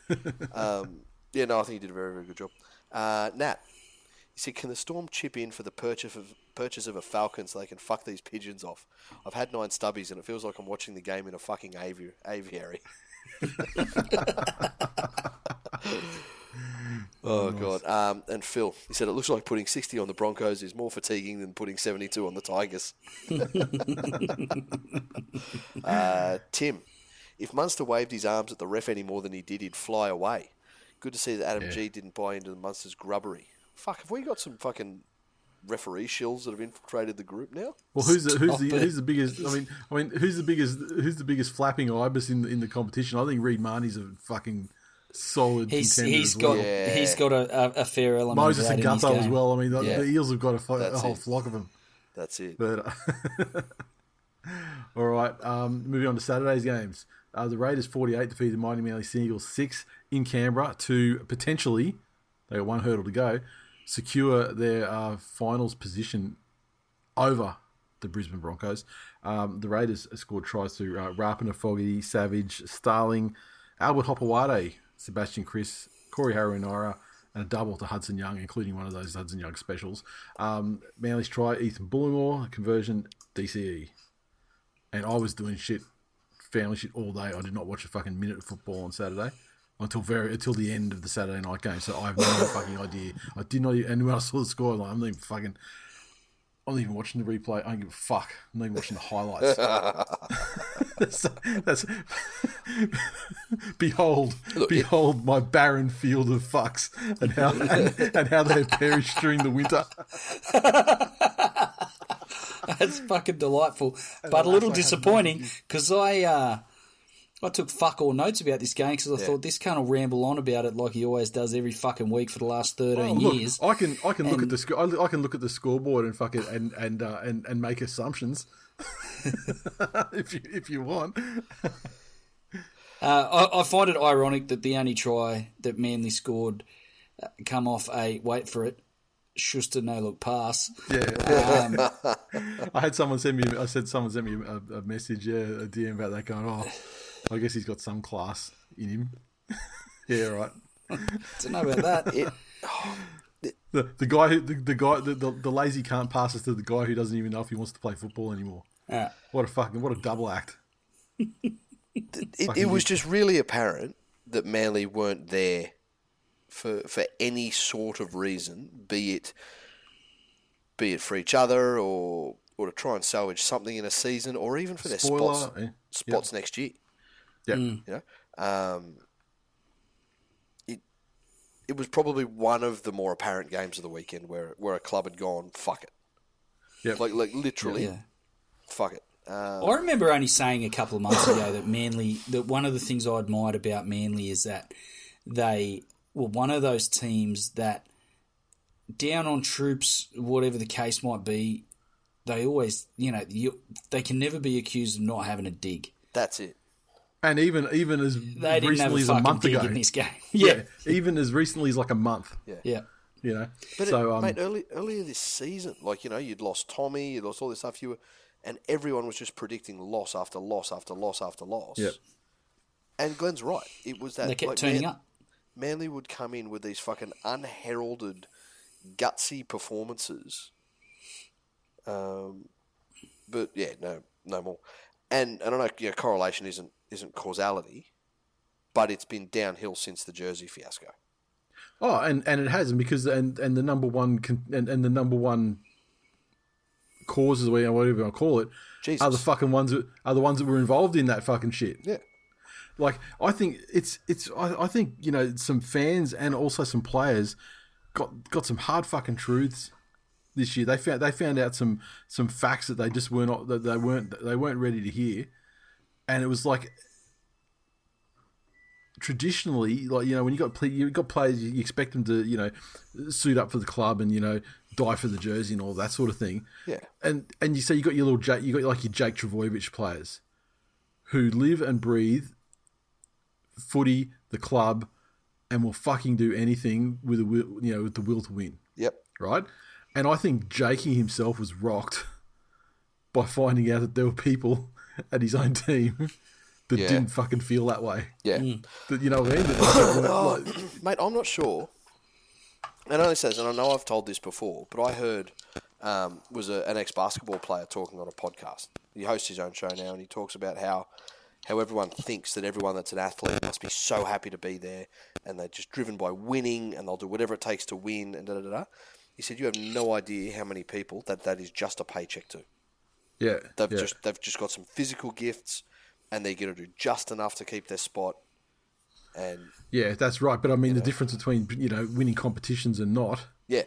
Speaker 2: Um, yeah, no, I think he did a very, very good job. Uh, Nat, he said, "Can the Storm chip in for the purchase of purchase of a Falcon so they can fuck these pigeons off? I've had nine stubbies and it feels like I'm watching the game in a fucking avi- aviary." oh god. Um, and Phil, he said, "It looks like putting sixty on the Broncos is more fatiguing than putting seventy-two on the Tigers." uh, Tim, if Munster waved his arms at the ref any more than he did, he'd fly away. Good to see that Adam Gee didn't buy into the Munster's grubbery. Fuck, have we got some fucking referee shills that have infiltrated the group now?
Speaker 1: Well, who's the who's the
Speaker 3: Stop it.
Speaker 1: who's the biggest? I mean, I mean, who's the biggest? Who's the biggest flapping ibis in the, in the competition? I think Reed Mahoney's a fucking solid
Speaker 3: He's
Speaker 1: contender
Speaker 3: he's
Speaker 1: as
Speaker 3: got
Speaker 1: well.
Speaker 2: Yeah.
Speaker 3: he's got a, a, a fair element.
Speaker 1: Moses
Speaker 3: of that
Speaker 1: and
Speaker 3: in his
Speaker 1: Gutho as
Speaker 3: game.
Speaker 1: well. I mean, the,
Speaker 3: Yeah.
Speaker 1: the Eels have got a, fo- a
Speaker 2: That's
Speaker 1: whole
Speaker 2: it.
Speaker 1: flock of them.
Speaker 2: That's it.
Speaker 1: But uh, all right, um, moving on to Saturday's games. Uh, the Raiders 48 defeated the mighty Manly Sea Eagles 6 in Canberra to potentially, they got one hurdle to go, secure their uh, finals position over the Brisbane Broncos. Um, the Raiders scored tries to uh, Rapana, Foggy, Savage, Starling, Albert Hopoate, Sebastian Kris, Corey Harawira-Naera, and a double to Hudson Young, including one of those Hudson Young specials. Um, Manly's try, Ethan Bullemor, conversion, DCE. And I was doing shit, family shit all day. I did not watch a fucking minute of football on Saturday until very until the end of the Saturday night game. So I have no fucking idea. I did not. Even, and when I saw the score, I'm like, I'm not even fucking. I'm not even watching the replay. I don't give a fuck. I'm not even watching the highlights. that's, that's behold, behold my barren field of fucks and how and, and how they perished during the winter.
Speaker 3: That's fucking delightful, but a little disappointing because I uh, I took fuck all notes about this game because I thought this cunt will ramble on about it like he always does every fucking week for the last thirteen
Speaker 1: Oh, look,
Speaker 3: years.
Speaker 1: I can I can look at the I I can look at the scoreboard and fucking and and uh, and and make assumptions if you if you want.
Speaker 3: Uh, I, I find it ironic that the only try that Manly scored uh, come off a wait for it Schuster no look pass.
Speaker 1: Yeah,
Speaker 3: Um,
Speaker 1: I had someone send me. I said someone sent me a, a message, yeah, a DM about that. Going, oh, I guess he's got some class in him. yeah, right.
Speaker 3: don't know about that.
Speaker 2: It,
Speaker 1: The, the guy who the, the guy the, the, the lazy can't pass us to the guy who doesn't even know if he wants to play football anymore.
Speaker 3: Yeah.
Speaker 1: What a fucking what a double act.
Speaker 2: it, it was just really apparent that Manly weren't there for for any sort of reason, be it be it for each other or or to try and salvage something in a season, or even for their
Speaker 1: Spoiler,
Speaker 2: spots
Speaker 1: eh?
Speaker 2: spots next year.
Speaker 1: Yeah,
Speaker 2: You know, um, it it was probably one of the more apparent games of the weekend where where a club had gone fuck it,
Speaker 1: Yep.
Speaker 2: like like literally
Speaker 3: Yeah.
Speaker 2: fuck it. Um,
Speaker 3: I remember only saying a couple of months ago that Manly, that one of the things I admired about Manly is that they were one of those teams that, down on troops, whatever the case might be, they always, you know, you, they can never be accused of not having a dig.
Speaker 2: that's it.
Speaker 1: And even even as
Speaker 3: They
Speaker 1: recently
Speaker 3: a
Speaker 1: as a month ago,
Speaker 3: in this game.
Speaker 1: yeah,
Speaker 3: Yeah,
Speaker 1: even as recently as like a month,
Speaker 3: yeah.
Speaker 1: you know.
Speaker 2: But
Speaker 1: so
Speaker 2: it,
Speaker 1: um,
Speaker 2: mate, early, earlier this season, like you know, you'd lost Tommy, you'd lost all this stuff. You were, and everyone was just predicting loss after loss after loss after loss.
Speaker 1: Yep.
Speaker 2: And Glenn's right. It was that
Speaker 3: They kept
Speaker 2: like,
Speaker 3: turning
Speaker 2: Man-
Speaker 3: up.
Speaker 2: Manly would come in with these fucking unheralded, gutsy performances. Um, but yeah, no, no more. And and I know you know, correlation isn't isn't causality, but it's been downhill since the Jersey fiasco.
Speaker 1: Oh, and, and it hasn't because and and the number one and, and the number one causes whatever you want to call it
Speaker 2: Jesus.
Speaker 1: are the fucking ones that are the ones that were involved in that fucking shit.
Speaker 2: Yeah.
Speaker 1: Like I think it's it's I, I think you know some fans and also some players got got some hard fucking truths this year. They found they found out some some facts that they just were not that they weren't they weren't ready to hear, and it was like traditionally, like you know, when you got play, you got players, you expect them to you know suit up for the club and you know die for the jersey and all that sort of thing.
Speaker 2: Yeah.
Speaker 1: And and you say you got your little Jake, you got like your Jake Trbojevic players who live and breathe footy, the club, and will fucking do anything with a will, you know with the will to win,
Speaker 2: Yep.
Speaker 1: right? And I think Jakey himself was rocked by finding out that there were people at his own team that
Speaker 2: Yeah.
Speaker 1: didn't fucking feel that way.
Speaker 2: Yeah.
Speaker 1: That you know what I mean? That, that weren't, like,
Speaker 2: Mate, I'm not sure. And only says, and I know I've told this before, but I heard um, was a, an ex basketball player talking on a podcast. He hosts his own show now, and he talks about how how everyone thinks that everyone that's an athlete must be so happy to be there, and they're just driven by winning, and they'll do whatever it takes to win, and da da da. da. He said, "You have no idea how many people that that is just a paycheck to.
Speaker 1: yeah,
Speaker 2: They've
Speaker 1: yeah.
Speaker 2: just they've just got some physical gifts, and they're going to do just enough to keep their spot." And
Speaker 1: Yeah, that's right. But I mean, the difference between you know winning competitions and not
Speaker 2: yeah,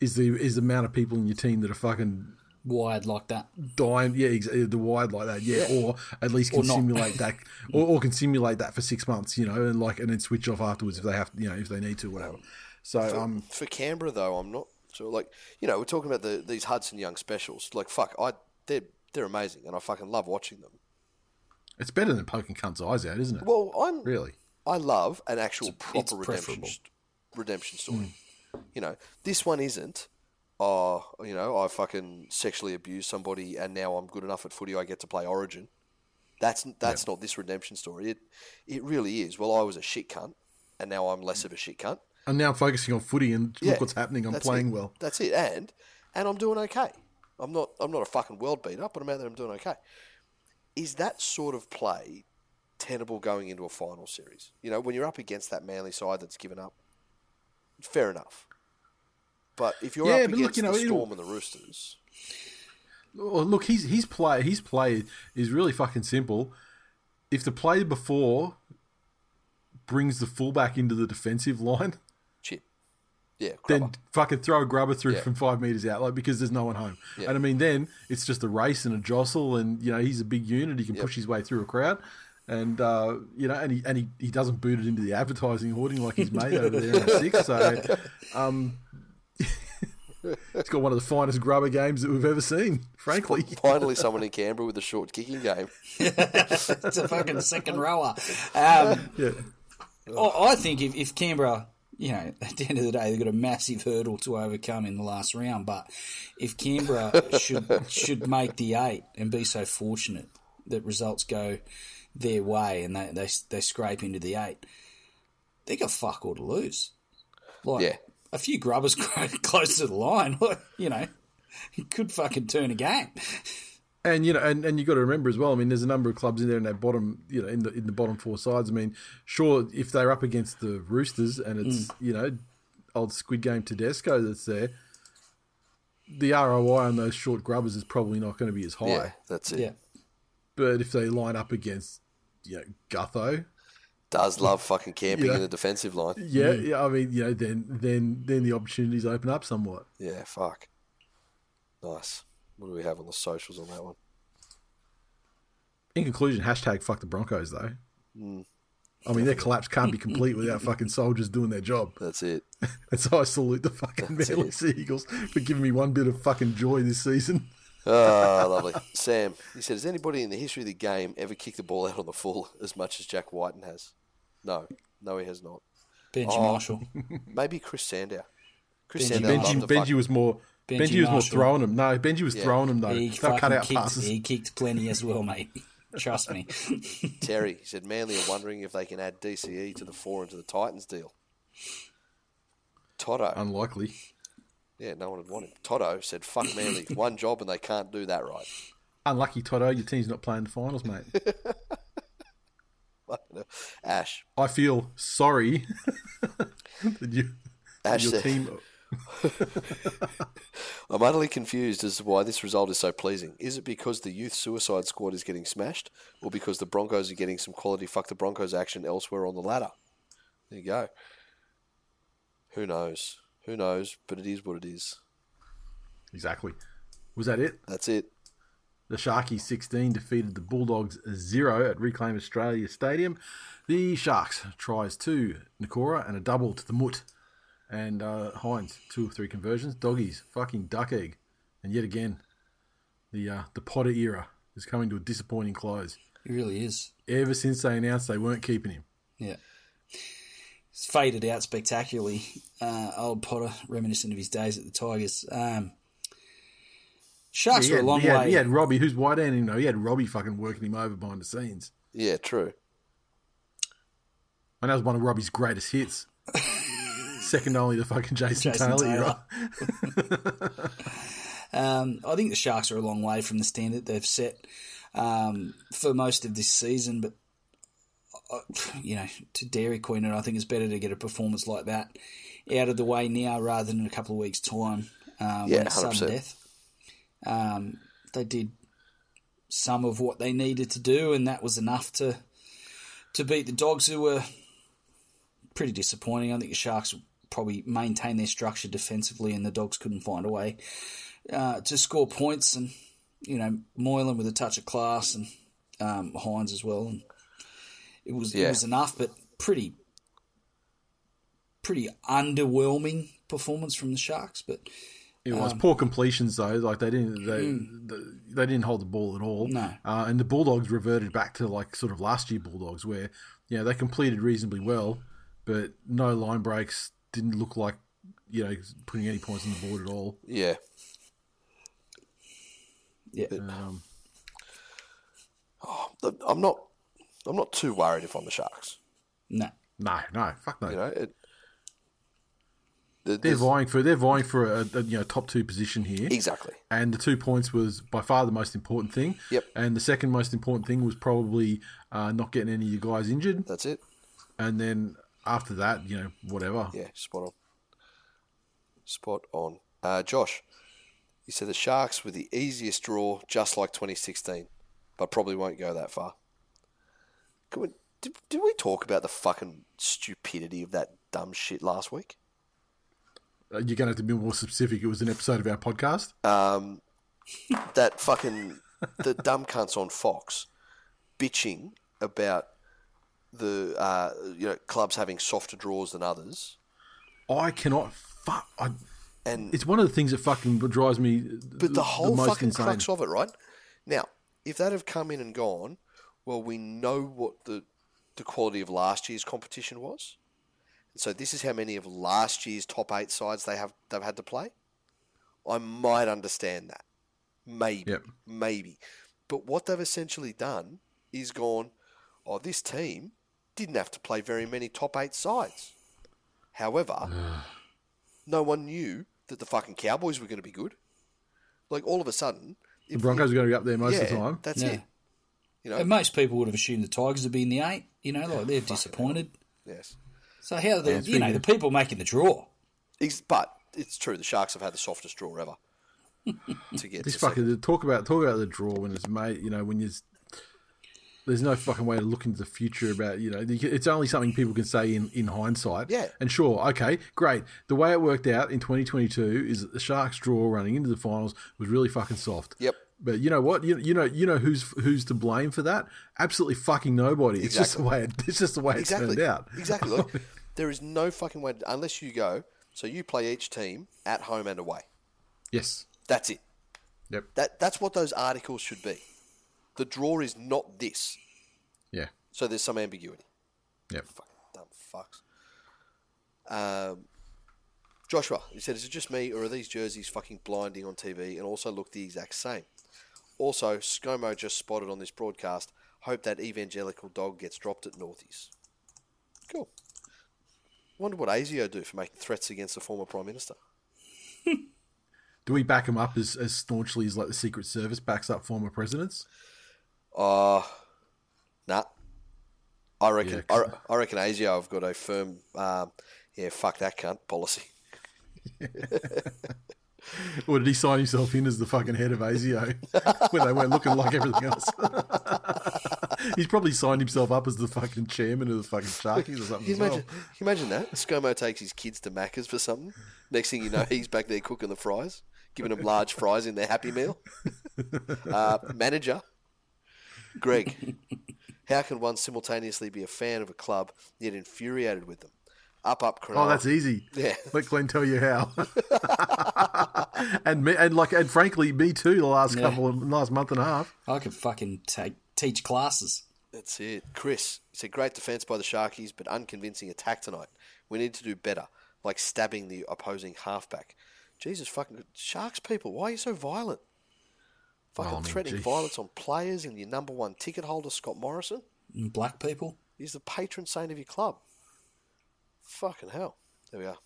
Speaker 1: is the is the amount of people in your team that are fucking
Speaker 3: Wired like that.
Speaker 1: dying. Yeah, ex- the wide like that. Yeah, or at least can
Speaker 3: Or
Speaker 1: simulate that, or, or can simulate that for six months. You know, and like and then switch off afterwards if they have, you know, if they need to, whatever. So um,
Speaker 2: for Canberra though, I'm not sure. Like you know, we're talking about the these Hudson Young specials. Like fuck, I they're they're amazing, and I fucking love watching them.
Speaker 1: It's better than poking cunts' eyes out, isn't it?
Speaker 2: Well, I'm
Speaker 1: really.
Speaker 2: I love an actual
Speaker 3: it's
Speaker 2: proper redemption
Speaker 3: preferable.
Speaker 2: redemption story. Hmm. You know, this one isn't. Oh, you know, I fucking sexually abused somebody, and now I'm good enough at footy. I get to play Origin. That's that's not this redemption story. It it really is. Well, I was a shit cunt, and now I'm less of a shit cunt.
Speaker 1: And now I'm focusing on footy and
Speaker 2: Yeah,
Speaker 1: look what's happening. I'm playing
Speaker 2: it.
Speaker 1: well.
Speaker 2: That's it, and and I'm doing okay. I'm not I'm not a fucking world beater, but I'm out there. I'm doing okay. Is that sort of play tenable going into a final series? You know, when you're up against that Manly side that's given up, fair enough. But if you're
Speaker 1: Yeah,
Speaker 2: up
Speaker 1: but look,
Speaker 2: against
Speaker 1: you know,
Speaker 2: the Storm and the Roosters,
Speaker 1: look, his his play his play is really fucking simple. If the play before brings the fullback into the defensive line,
Speaker 2: yeah,
Speaker 1: then fucking throw a grubber through
Speaker 2: Yeah.
Speaker 1: from five meters out, like because there's no one home.
Speaker 2: Yeah.
Speaker 1: And I mean, then it's just a race and a jostle, and you know he's a big unit. He can
Speaker 2: Yep.
Speaker 1: push his way through a crowd, and uh, you know, and he and he, he doesn't boot it into the advertising hoarding like his mate over there in the six. So, um, he's got one of the finest grubber games that we've ever seen. Frankly,
Speaker 2: finally someone in Canberra with a short kicking game.
Speaker 3: It's a fucking second rower. Um,
Speaker 1: yeah.
Speaker 3: I I think if, if Canberra, you know, at the end of the day, they've got a massive hurdle to overcome in the last round. But if Canberra should should make the eight and be so fortunate that results go their way and they they, they scrape into the eight, they got fuck all to lose. Like
Speaker 2: Yeah.
Speaker 3: a few grubbers close to the line, you know, it could fucking turn a game.
Speaker 1: And you know, and, and you got to remember as well. I mean, there's a number of clubs in there in that bottom, you know, in the in the bottom four sides. I mean, sure, if they're up against the Roosters and it's
Speaker 2: Mm.
Speaker 1: you know, old Squid Game Tedesco that's there, the ROI on those short grubbers is probably not going to be as high.
Speaker 2: Yeah, that's it.
Speaker 3: Yeah.
Speaker 1: But if they line up against, you know, Gutho,
Speaker 2: Does love fucking camping
Speaker 1: Yeah.
Speaker 2: in the defensive line.
Speaker 1: yeah,
Speaker 2: Mm.
Speaker 1: yeah, I mean, you know, then then then the opportunities open up somewhat.
Speaker 2: Yeah, fuck. Nice. What do we have on the socials on that one?
Speaker 1: In conclusion, hashtag fuck the Broncos though.
Speaker 2: Mm.
Speaker 1: I mean, their collapse can't be complete without fucking soldiers doing their job.
Speaker 2: That's it.
Speaker 1: And so I salute the fucking
Speaker 2: That's
Speaker 1: Manly
Speaker 2: it.
Speaker 1: Sea Eagles for giving me one bit of fucking joy this season.
Speaker 2: Ah, lovely. Sam, he said, has anybody in the history of the game ever kicked the ball out on the full as much as Jack Wighton has? No. No, he has not.
Speaker 3: Benji
Speaker 2: Oh.
Speaker 3: Marshall.
Speaker 2: Maybe Chris Sandow. Chris
Speaker 3: Benji-
Speaker 2: Sandow
Speaker 1: Benji, Benji
Speaker 2: fuck-
Speaker 1: was more.
Speaker 3: Benji
Speaker 1: Benji, was more throwing them. No, Benji was
Speaker 2: Yeah.
Speaker 1: throwing them though.
Speaker 3: He
Speaker 1: They were cut out
Speaker 3: kicked,
Speaker 1: passes.
Speaker 3: he kicked plenty as well, mate. Trust me.
Speaker 2: Terry, he said, Manly are wondering if they can add DCE to the four into the Titans deal. Toto.
Speaker 1: Unlikely.
Speaker 2: yeah, no one would want him. Toto said, fuck Manly. One job and they can't do that right.
Speaker 1: Unlucky, Toto. Your team's not playing the finals, mate.
Speaker 2: Ash.
Speaker 1: I feel sorry that you,
Speaker 2: Ash
Speaker 1: your
Speaker 2: said,
Speaker 1: team.
Speaker 2: I'm utterly confused as to why this result is so pleasing. Is it because the youth suicide squad is getting smashed, or because the Broncos are getting some quality fuck the Broncos action elsewhere on the ladder? There you go. Who knows? Who knows? But it is what it is.
Speaker 1: Exactly. Was that it?
Speaker 2: That's it.
Speaker 1: The Sharkies 16 defeated the Bulldogs 0 at Reclaim Australia Stadium. The Sharks tries two Nakora and a double to the Mutt. And uh, Hynes, two or three conversions. Doggies, fucking duck egg. And yet again, the uh, the Potter era is coming to a disappointing close.
Speaker 3: It really is.
Speaker 1: Ever since they announced they weren't keeping him.
Speaker 3: Yeah. He's faded out spectacularly. Uh, old Potter, reminiscent of his days at the Tigers. Um, Sharks
Speaker 1: he,
Speaker 3: are
Speaker 1: had,
Speaker 3: a long
Speaker 1: he, had,
Speaker 3: way.
Speaker 1: he had Robbie, who's white hand, you know, he had Robbie fucking working him over behind the scenes.
Speaker 2: Yeah, true.
Speaker 1: And that was one of Robbie's greatest hits. Second only to fucking Jason,
Speaker 3: Jason
Speaker 1: Taylor.
Speaker 3: Taylor. Um, I think the Sharks are a long way from the standard they've set um, for most of this season, but uh, you know, to Dairy Queen, and I think it's better to get a performance like that out of the way now rather than in a couple of weeks' time um,
Speaker 2: Yeah,
Speaker 3: when it's sudden death. Um, they did some of what they needed to do, and that was enough to to beat the Dogs, who were pretty disappointing. I think the Sharks probably maintain their structure defensively, and the Dogs couldn't find a way uh, to score points. And you know, Moylan with a touch of class, and um, Hynes as well. And it was it was enough, but pretty pretty underwhelming performance from the Sharks. But
Speaker 1: It
Speaker 3: Um,
Speaker 1: was poor completions though. Like they didn't they they didn't hold the ball at all.
Speaker 3: No.
Speaker 1: Uh, and the Bulldogs reverted back to like sort of last year Bulldogs where you know they completed reasonably well, but no line breaks didn't look like you know putting any points on the board at all.
Speaker 2: Yeah.
Speaker 3: yeah,
Speaker 1: Um,
Speaker 2: Look, I'm not. I'm not too worried if I'm the Sharks.
Speaker 3: no,
Speaker 1: no, no, fuck no.
Speaker 2: You know, it,
Speaker 1: they're
Speaker 2: there's-
Speaker 1: vying for they're vying for a, a you know top two position here.
Speaker 2: exactly.
Speaker 1: And the two points was by far the most important thing.
Speaker 2: Yep.
Speaker 1: And the second most important thing was probably uh, not getting any of you guys injured.
Speaker 2: That's it.
Speaker 1: And then after that, you know, whatever.
Speaker 2: Yeah, spot on. Spot on. Uh, Josh, you said the Sharks were the easiest draw, just like 2016, but probably won't go that far. Can we, did, did we talk about the fucking stupidity of that dumb shit last week?
Speaker 1: Uh, You're going to have to be more specific. It was an episode of our podcast.
Speaker 2: Um, that fucking the dumb cunts on Fox bitching about the uh, you know clubs having softer draws than others,
Speaker 1: I cannot. Fuck. I,
Speaker 2: and
Speaker 1: it's one of the things that fucking drives me.
Speaker 2: But the whole
Speaker 1: most
Speaker 2: fucking
Speaker 1: insane.
Speaker 2: crux of it, right? Now, if that have come in and gone, well, we know what the the quality of last year's competition was. So this is how many of last year's top eight sides they have they've had to play. I might understand that, maybe,
Speaker 1: Yep.
Speaker 2: maybe. But what they've essentially done is gone. Oh, this team didn't have to play very many top eight sides. However, no one knew that the fucking Cowboys were going to be good. Like all of a sudden,
Speaker 1: The Broncos are going to be up there most
Speaker 2: yeah,
Speaker 1: of the time.
Speaker 2: That's
Speaker 3: Yeah.
Speaker 2: it. You know,
Speaker 3: and most people would have assumed the Tigers would be in the eight. You know, like they're disappointed.
Speaker 2: yes.
Speaker 3: So how are the
Speaker 1: Yeah,
Speaker 3: you know
Speaker 1: speaking-
Speaker 3: the people making the draw?
Speaker 2: Ex- But it's true. The Sharks have had the softest draw ever to get
Speaker 1: This
Speaker 2: to
Speaker 1: fucking
Speaker 2: second.
Speaker 1: talk about talk about the draw when it's made. You know when you. There's no fucking way to look into the future about you know. It's only something people can say in, in hindsight.
Speaker 2: Yeah.
Speaker 1: And sure, okay, great. The way it worked out in 2022 is that the Sharks' draw running into the finals was really fucking soft.
Speaker 2: Yep.
Speaker 1: But you know what? You, you know you know who's who's to blame for that? Absolutely fucking nobody. It's just the way it, it's just the way it
Speaker 2: Exactly.
Speaker 1: turned out.
Speaker 2: Exactly. Look, there is no fucking way to, unless you go. So you play each team at home and away.
Speaker 1: yes.
Speaker 2: That's it.
Speaker 1: Yep.
Speaker 2: That that's what those articles should be. The draw is not this.
Speaker 1: Yeah.
Speaker 2: So there's some ambiguity.
Speaker 1: Yeah.
Speaker 2: Fucking dumb fucks. Um, Joshua, he said, is it just me or are these jerseys fucking blinding on TV and also look the exact same? Also, ScoMo just spotted on this broadcast. Hope that evangelical dog gets dropped at Northies. Cool. Wonder what ASIO do for making threats against the former Prime Minister.
Speaker 1: Do we back him up as, as staunchly as like the Secret Service backs up former presidents?
Speaker 2: Uh, nah. I reckon,
Speaker 1: Yeah,
Speaker 2: I, I reckon ASIO have got a firm, um, yeah, fuck that cunt policy.
Speaker 1: Or did he sign himself in as the fucking head of ASIO when they weren't looking like everything else? He's probably signed himself up as the fucking chairman of the fucking Sharkies or something.
Speaker 2: Can you
Speaker 1: well.
Speaker 2: imagine, you imagine that? ScoMo takes his kids to Macca's for something. Next thing you know, he's back there cooking the fries, giving them large fries in their Happy Meal. Uh, manager, Greg, how can one simultaneously be a fan of a club yet infuriated with them? Up, up, Cronulla.
Speaker 1: Oh, that's easy.
Speaker 2: Yeah.
Speaker 1: Let Glenn tell you how. and me, and like, and frankly, me too. The last couple of last month and a half.
Speaker 3: I could fucking take teach classes.
Speaker 2: That's it. Chris, he said, great defence by the Sharkies, but unconvincing attack tonight. We need to do better, like stabbing the opposing halfback. Jesus fucking Sharks people, why are you so violent? Fucking
Speaker 1: I mean,
Speaker 2: threatening
Speaker 1: gee.
Speaker 2: violence on players and your number one ticket holder, Scott Morrison.
Speaker 3: And black people.
Speaker 2: He's the patron saint of your club. Fucking hell. There we are.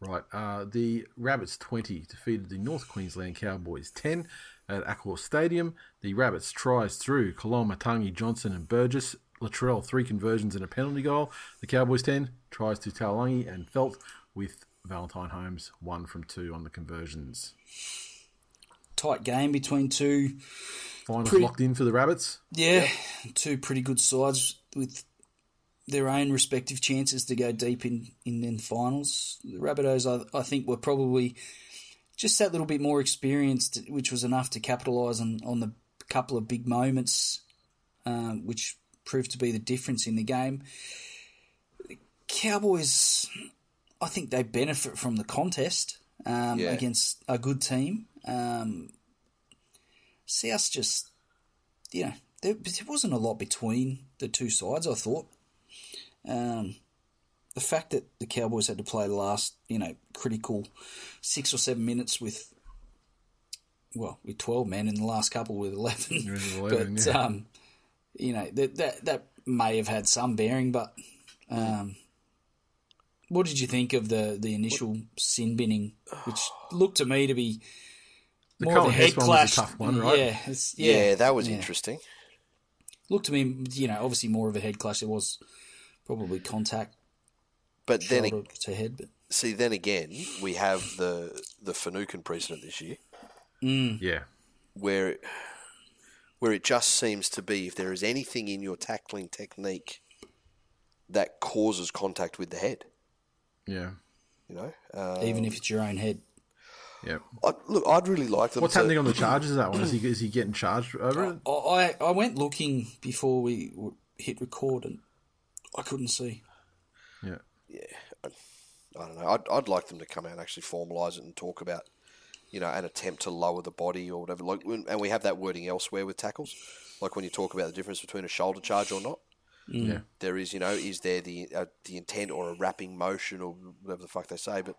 Speaker 1: Right. Uh, the Rabbits 20 defeated the North Queensland Cowboys 10 at Accor Stadium. The Rabbits tries through Coloma, Tangi, Johnston, and Burgess. Latrell, three conversions and a penalty goal. The Cowboys 10 tries to Taulagi and Feldt with Valentine Holmes, one from two on the conversions.
Speaker 3: Tight game between two.
Speaker 1: Finals
Speaker 3: Pretty-
Speaker 1: locked in for the Rabbits.
Speaker 3: Yeah, two pretty good sides with their own respective chances to go deep in in, in the finals. The Rabbitohs, I, I think, were probably just that little bit more experienced, which was enough to capitalise on, on the couple of big moments, um, which proved to be the difference in the game. Cowboys, I think they benefit from the contest um,
Speaker 2: Yeah.
Speaker 3: against a good team. Um, South just, you know, there, there wasn't a lot between the two sides. I thought. Um, the fact that the Cowboys had to play the last, you know, critical six or seven minutes with, well, with twelve men in the last couple with eleven,
Speaker 1: With 11,
Speaker 3: but
Speaker 1: yeah.
Speaker 3: um, you know that that that may have had some bearing. But um, what did you think of the the initial sin binning, which looked to me to be
Speaker 1: The
Speaker 3: more of a
Speaker 1: Cohen
Speaker 3: head
Speaker 1: Hess one
Speaker 3: clash?
Speaker 1: was a tough one, right?
Speaker 3: Yeah, it's-
Speaker 2: Yeah,
Speaker 3: yeah,
Speaker 2: that was
Speaker 3: yeah.
Speaker 2: interesting.
Speaker 3: Looked to me, you know, obviously more of a head clash. It was probably contact
Speaker 2: But then,
Speaker 3: shoulder to head, but
Speaker 2: see, then again, we have the the Finucane precedent this year.
Speaker 1: Yeah.
Speaker 2: where where it just seems to be if there is anything in your tackling technique that causes contact with the head,
Speaker 1: Yeah.
Speaker 2: you know. Uh,
Speaker 3: even if it's your own head.
Speaker 1: Yeah.
Speaker 2: I, look, I'd really like them.
Speaker 1: What's
Speaker 2: to,
Speaker 1: happening on the charges of that one? Is he is he getting charged over it?
Speaker 3: I, I I went looking before we hit record and I couldn't see.
Speaker 1: Yeah. Yeah.
Speaker 2: I don't know. I'd, I'd like them to come out and actually formalise it and talk about, you know, an attempt to lower the body or whatever. Like, and we have that wording elsewhere with tackles, like when you talk about the difference between a shoulder charge or not.
Speaker 1: Yeah.
Speaker 2: There is, you know, is there the uh, the intent or a wrapping motion or whatever the fuck they say, but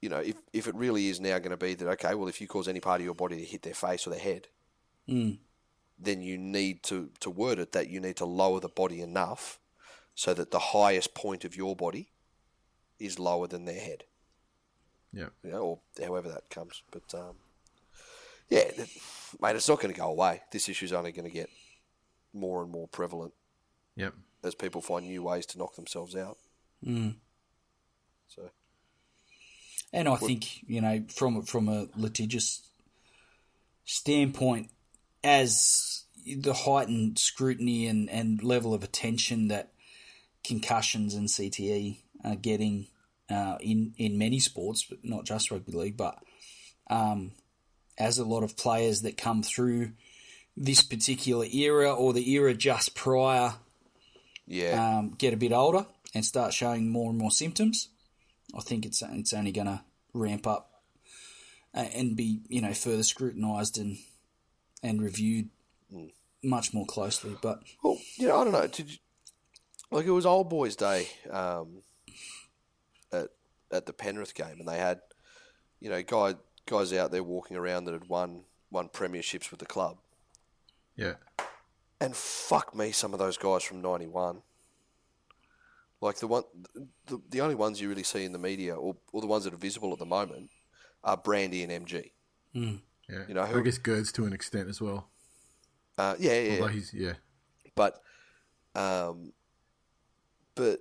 Speaker 2: you know, if if it really is now going to be that okay, well, if you cause any part of your body to hit their face or their head, then you need to to word it that you need to lower the body enough so that the highest point of your body is lower than their head,
Speaker 1: Yeah.
Speaker 2: you know, or however that comes. But um, yeah, it, mate, it's not going to go away. This issue's only going to get more and more prevalent
Speaker 1: Yep.
Speaker 2: as people find new ways to knock themselves out. So
Speaker 3: And I think you know from from a litigious standpoint, as the heightened scrutiny and, and level of attention that concussions and CTE are getting uh, in in many sports, but not just rugby league, but um, as a lot of players that come through this particular era or the era just prior
Speaker 2: yeah,
Speaker 3: um, get a bit older and start showing more and more symptoms, I think it's it's only going to ramp up and be you know further scrutinised and and reviewed much more closely. But
Speaker 2: well, you know, I don't know. Did you, like it was old boys' day um, at at the Penrith game, and they had you know guy guys out there walking around that had won won premierships with the club.
Speaker 1: Yeah.
Speaker 2: And fuck me, some of those guys from '91. Like the one, the, the only ones you really see in the media, or, or the ones that are visible at the moment, are Brandy and MG.
Speaker 1: Yeah.
Speaker 2: You know,
Speaker 1: I
Speaker 2: who-
Speaker 1: guess Gerds to an extent as well.
Speaker 2: Uh, yeah, yeah, yeah.
Speaker 1: Although he's yeah.
Speaker 2: but um, but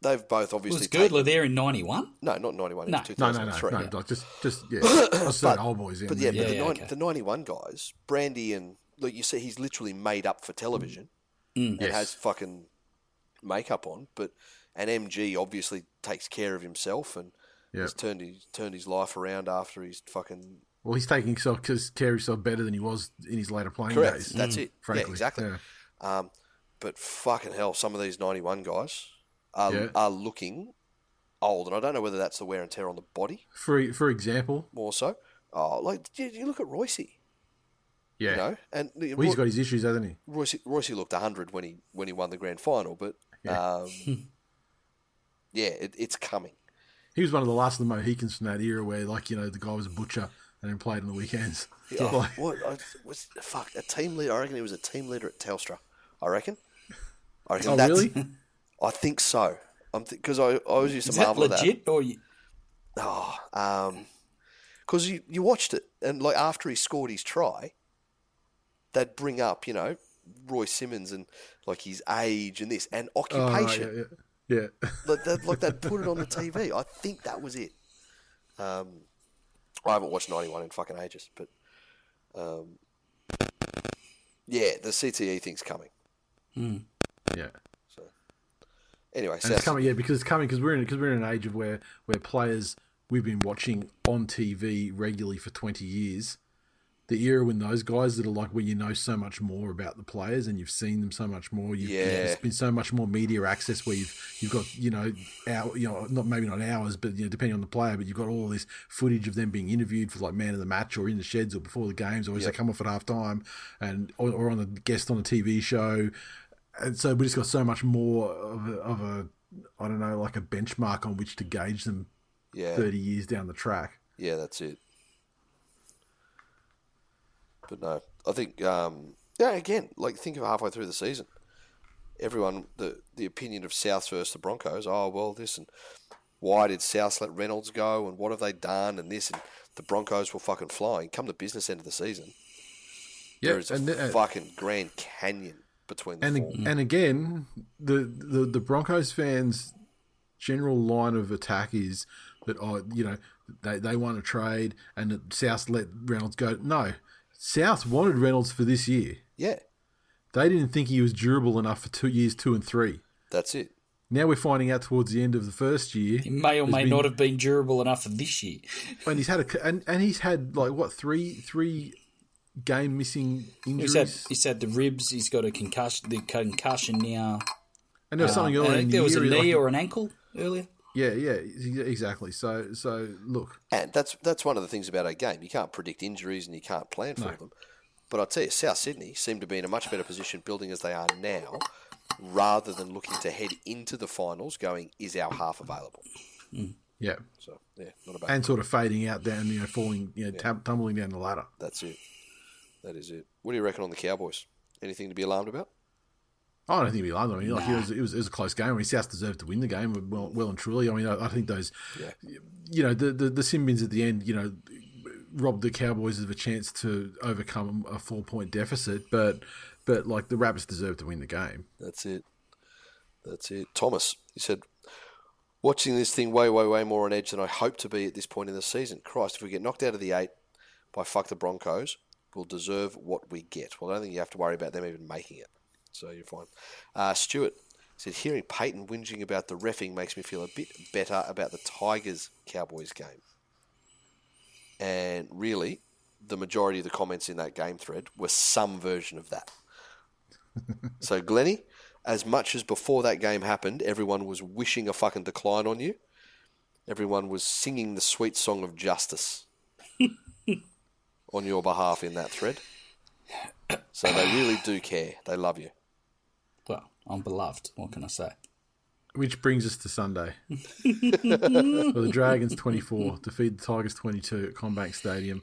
Speaker 2: they've both
Speaker 3: Was
Speaker 2: obviously
Speaker 3: Girdler
Speaker 2: taken,
Speaker 3: there in 91?
Speaker 2: no, not ninety one,
Speaker 3: No.
Speaker 2: it
Speaker 1: No, no, no,
Speaker 2: three.
Speaker 1: no. Like just, just yeah. I was saying
Speaker 2: But-
Speaker 1: old boys. in.
Speaker 2: But yeah,
Speaker 3: Yeah,
Speaker 2: but the,
Speaker 3: yeah,
Speaker 2: nine,
Speaker 3: okay.
Speaker 2: the 91 guys, Brandy and look, you see, he's literally made up for television and
Speaker 1: Yes.
Speaker 2: has fucking makeup on. But and MG obviously takes care of himself and
Speaker 1: Yeah.
Speaker 2: has turned his turned his life around after he's fucking
Speaker 1: Well, he's taking himself cause care of himself better than he was in his later playing
Speaker 2: correct.
Speaker 1: days.
Speaker 2: That's it.
Speaker 1: frankly.
Speaker 2: Yeah, exactly.
Speaker 1: Yeah.
Speaker 2: Um, but fucking hell, some of these 91 guys are
Speaker 1: Yeah.
Speaker 2: are looking old, and I don't know whether that's the wear and tear on the body
Speaker 1: For for example,
Speaker 2: more so. Oh, like you, you look at Royce,
Speaker 1: yeah.
Speaker 2: you know, and
Speaker 1: Well, he's got his issues, hasn't he?
Speaker 2: Royce, Royce looked hundred when he when he won the grand final, but um, yeah, it, it's coming.
Speaker 1: He was one of the last of the Mohicans from that era where, like, you know, the guy was a butcher and then played on the weekends.
Speaker 2: Oh,
Speaker 1: Like,
Speaker 2: what I, was fuck a team leader? I reckon he was a team leader at Telstra. I reckon. I reckon
Speaker 1: oh,
Speaker 2: that's,
Speaker 1: really?
Speaker 2: I think so. I'm because I, I always used
Speaker 3: Is
Speaker 2: to
Speaker 3: that
Speaker 2: marvel at that.
Speaker 3: legit? Or you,
Speaker 2: Oh, um, because you you watched it and like after he scored his try, they'd bring up you know Royce Simmons and like his age and this and
Speaker 1: Oh,
Speaker 2: occupation.
Speaker 1: yeah, yeah. yeah.
Speaker 2: like that, like they'd put it on the TV. I think that was it. Um, I haven't watched '91 in fucking ages, but um, yeah, the CTE thing's coming.
Speaker 1: yeah.
Speaker 2: So
Speaker 1: anyway,
Speaker 2: South,
Speaker 1: it's coming, yeah, because it's coming because we're in because we're in an age of where where players we've been watching on TV regularly for twenty years. The era when those guys that are like where you know so much more about the players and you've seen them so much more. You've,
Speaker 2: Yeah.
Speaker 1: there's been so much more media access where you've you've got you know hour, you know not maybe not hours but you know depending on the player but you've got all this footage of them being interviewed for like man of the match or in the sheds or before the games or as
Speaker 2: Yep.
Speaker 1: they come off at half time and or, or on a guest on a TV show and so we just got so much more of a, of a I don't know like a benchmark on which to gauge them
Speaker 2: yeah,
Speaker 1: thirty years down the track.
Speaker 2: yeah, that's it. But no, I think um, yeah. Again, like think of halfway through the season, everyone the the opinion of South versus the Broncos. Oh well, this and why did South let Reynolds go and what have they done and this and the Broncos were fucking flying. Come the business end of the season, there is a
Speaker 1: and uh,
Speaker 2: fucking Grand Canyon between the
Speaker 1: and
Speaker 2: four.
Speaker 1: and again, the, the the Broncos fans' general line of attack is that oh, you know, they they won a trade and South let Reynolds go. No, South wanted Reynolds for this year.
Speaker 2: Yeah,
Speaker 1: They didn't think he was durable enough for two years two and three.
Speaker 2: that's it.
Speaker 1: Now we're finding out towards the end of the first year,
Speaker 3: he may or may
Speaker 1: been-
Speaker 3: not have been durable enough for this year.
Speaker 1: and he's had a and, and he's had like what three three game missing
Speaker 3: He's
Speaker 1: injuries.
Speaker 3: had, he's had the ribs. He's got a concussion. The concussion now.
Speaker 1: and there was something
Speaker 3: Um, I
Speaker 1: earlier in the
Speaker 3: there was a knee
Speaker 1: like-
Speaker 3: or an ankle earlier.
Speaker 1: Yeah, yeah, exactly. So so look,
Speaker 2: And that's that's one of the things about a game. You can't predict injuries and you can't plan for them. But I tell you, South Sydney seem to be in a much better position building as they are now, rather than looking to head into the finals, going, "Is our half available?" Mm.
Speaker 1: yeah,
Speaker 2: So yeah, not a bad.
Speaker 1: and sort of fading out down, you know, falling, you know, tum- tumbling down the ladder.
Speaker 2: That's it. That is it. What do you reckon on the Cowboys? Anything to be alarmed about?
Speaker 1: I don't think be alarmed. I mean, like it was, it was, it was a close game. I mean, South deserved to win the game, well, well and truly. I mean, I, I think those, you know, the the, the sin bins at the end, you know, robbed the Cowboys of a chance to overcome a four point deficit, but but like the Rabbits deserved to win the game.
Speaker 2: That's it. That's it. Thomas, he said, watching this thing way, way, way more on edge than I hope to be at this point in the season. Christ, if we get knocked out of the eight by fuck the Broncos, we'll deserve what we get. Well, I don't think you have to worry about them even making it. So you're fine. Uh, Stuart said, hearing Payten whinging about the refing makes me feel a bit better about the Tigers Cowboys game. And really, the majority of the comments in that game thread were some version of that. So, Glenny, as much as before that game happened, everyone was wishing a fucking decline on you, everyone was singing the sweet song of justice on your behalf in that thread. So they really do care. They love you.
Speaker 3: I'm beloved. What can I say?
Speaker 1: Which brings us to Sunday. Well, the Dragons 24 defeat the Tigers 22 at CommBank Stadium.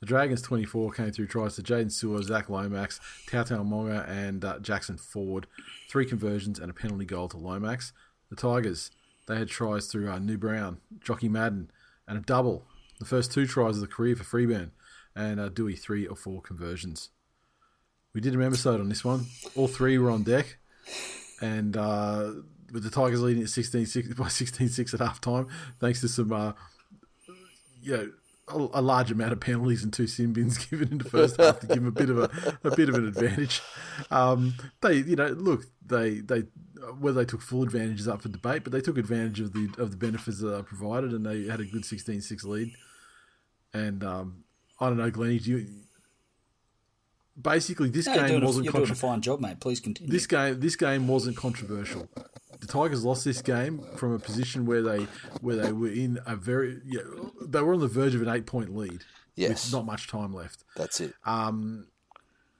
Speaker 1: The Dragons 24 came through tries to Jaydn Su'A, Zac Lomax, Tautau Moga, and uh, Jackson Ford. Three conversions and a penalty goal to Lomax. The Tigers, they had tries through uh, New Brown, Jockey Madden, and a double. The first two tries of the career for Freeburn, and uh, Dewey three or four conversions. We did an episode on this one. All three were on deck, and uh, with the Tigers leading at 16-6 by 16-6 at half time, thanks to some, uh, you know, a, a large amount of penalties and two sin bins given in the first half to give them a bit of a, a bit of an advantage. Um, they, you know, look, they they whether they took full advantage is up for debate, but they took advantage of the of the benefits that are provided, and they had a good 16-6 lead. And um, I don't know, Glennie, do you? Basically, this
Speaker 3: No,
Speaker 1: game wasn't
Speaker 3: you're doing a fine job, mate. Please continue.
Speaker 1: this game this game wasn't controversial. The Tigers lost this game from a position where they where they were in a very yeah, they were on the verge of an eight point lead
Speaker 2: Yes.
Speaker 1: with not much time left.
Speaker 2: That's it.
Speaker 1: Um,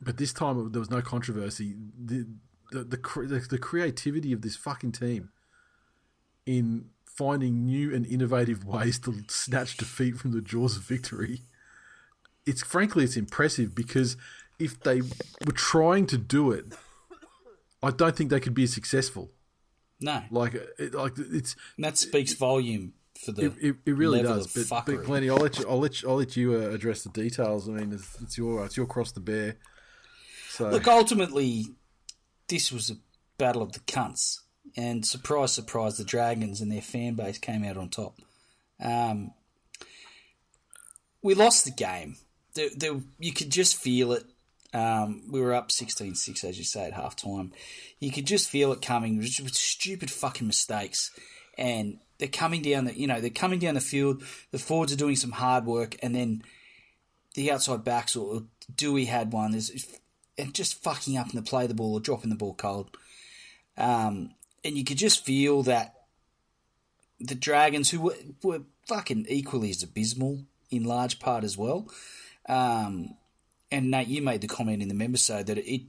Speaker 1: But this time there was no controversy. The the the, the the creativity of this fucking team in finding new and innovative ways to snatch defeat from the jaws of victory. It's frankly it's impressive because if they were trying to do it, I don't think they could be successful.
Speaker 3: no,
Speaker 1: Like it, like it's
Speaker 3: And that speaks volume for the
Speaker 1: it, it, it really
Speaker 3: level
Speaker 1: does. But, but. Glennie, I'll let you I'll let you, I'll let you uh, address the details. I mean, it's, it's your it's your cross to bear. So
Speaker 3: Look, ultimately, this was a battle of the cunts, and surprise, surprise, the Dragons and their fan base came out on top. Um, we lost the game. There, there, you could just feel it. Um, we were up 16-6, as you say, at half time. You could just feel it coming with stupid fucking mistakes. And they're coming down the, you know, they're coming down the field. The forwards are doing some hard work, and then the outside backs or Dewey had one. There's and just fucking up in the play the ball or dropping the ball cold. Um, and you could just feel that the Dragons, who were, were fucking equally as abysmal in large part as well. Um, and Nate, you made the comment in the member so that it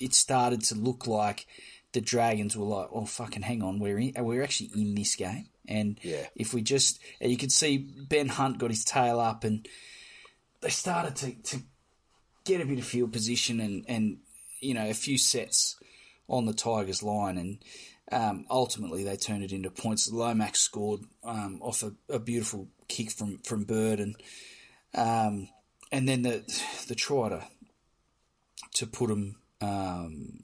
Speaker 3: it started to look like the Dragons were like, oh fucking hang on, we're in, we're actually in this game. And
Speaker 2: Yeah.
Speaker 3: if we just, and you could see Ben Hunt got his tail up, and they started to, to get a bit of field position and, and you know a few sets on the Tigers line, and um, ultimately they turned it into points. Lomax scored um, off a, a beautiful kick from from Bird, and um, and then the the try to to put them um,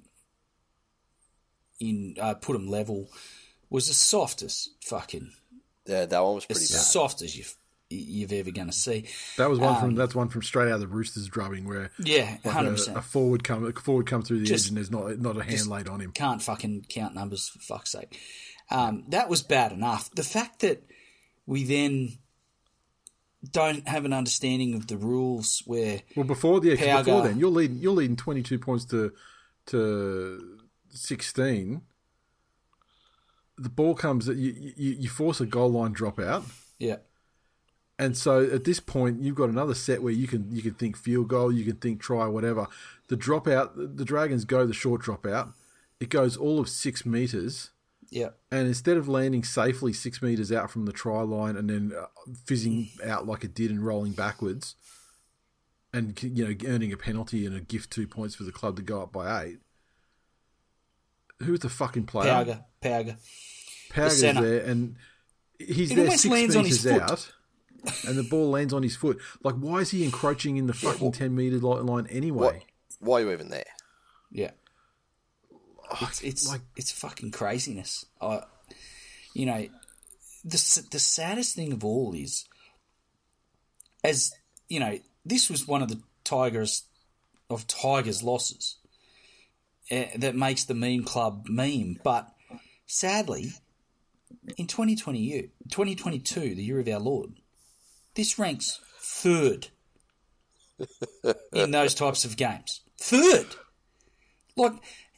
Speaker 3: in uh, put them level was the softest fucking
Speaker 2: Yeah, that one was pretty
Speaker 3: as
Speaker 2: bad.
Speaker 3: soft as you've you've ever going to see.
Speaker 1: that was one
Speaker 3: um,
Speaker 1: from that's one from straight out of the Roosters drubbing where
Speaker 3: Yeah,
Speaker 1: like
Speaker 3: hundred
Speaker 1: a,
Speaker 3: percent.
Speaker 1: a forward come a forward come through the
Speaker 3: Just-
Speaker 1: edge and there's not not a hand laid on him.
Speaker 3: Can't fucking count numbers for fuck's sake. Um, that was bad enough. The fact that we then don't have an understanding of the rules where
Speaker 1: Well, before the yeah, before then, you're leading you're leading twenty two points to to sixteen. The ball comes you, you you force a goal line dropout.
Speaker 3: yeah
Speaker 1: And so at this point, you've got another set where you can you can think field goal, you can think try, whatever. The dropout, the Dragons go the short dropout. It goes all of six meters,
Speaker 3: yeah
Speaker 1: and instead of landing safely six meters out from the try line and then uh, fizzing out like it did and rolling backwards, and you know earning a penalty and a gift two points for the club to go up by eight. Who's the fucking player?
Speaker 3: Pauga Pauga.
Speaker 1: Pauga's
Speaker 3: centre.
Speaker 1: there, and he's
Speaker 3: It
Speaker 1: there six
Speaker 3: lands
Speaker 1: meters
Speaker 3: on his foot.
Speaker 1: out, and the ball lands on his foot. Like, why is he encroaching in the fucking ten meter line anyway?
Speaker 2: What? Why are you even there?
Speaker 3: Yeah. It's it's
Speaker 1: like-
Speaker 3: it's fucking craziness. I, you know, the the saddest thing of all is, as you know, this was one of the Tigers of Tigers losses uh, that makes the meme club meme. But sadly, in 2020, 2022, the year of our Lord, this ranks third in those types of games. Third. Like,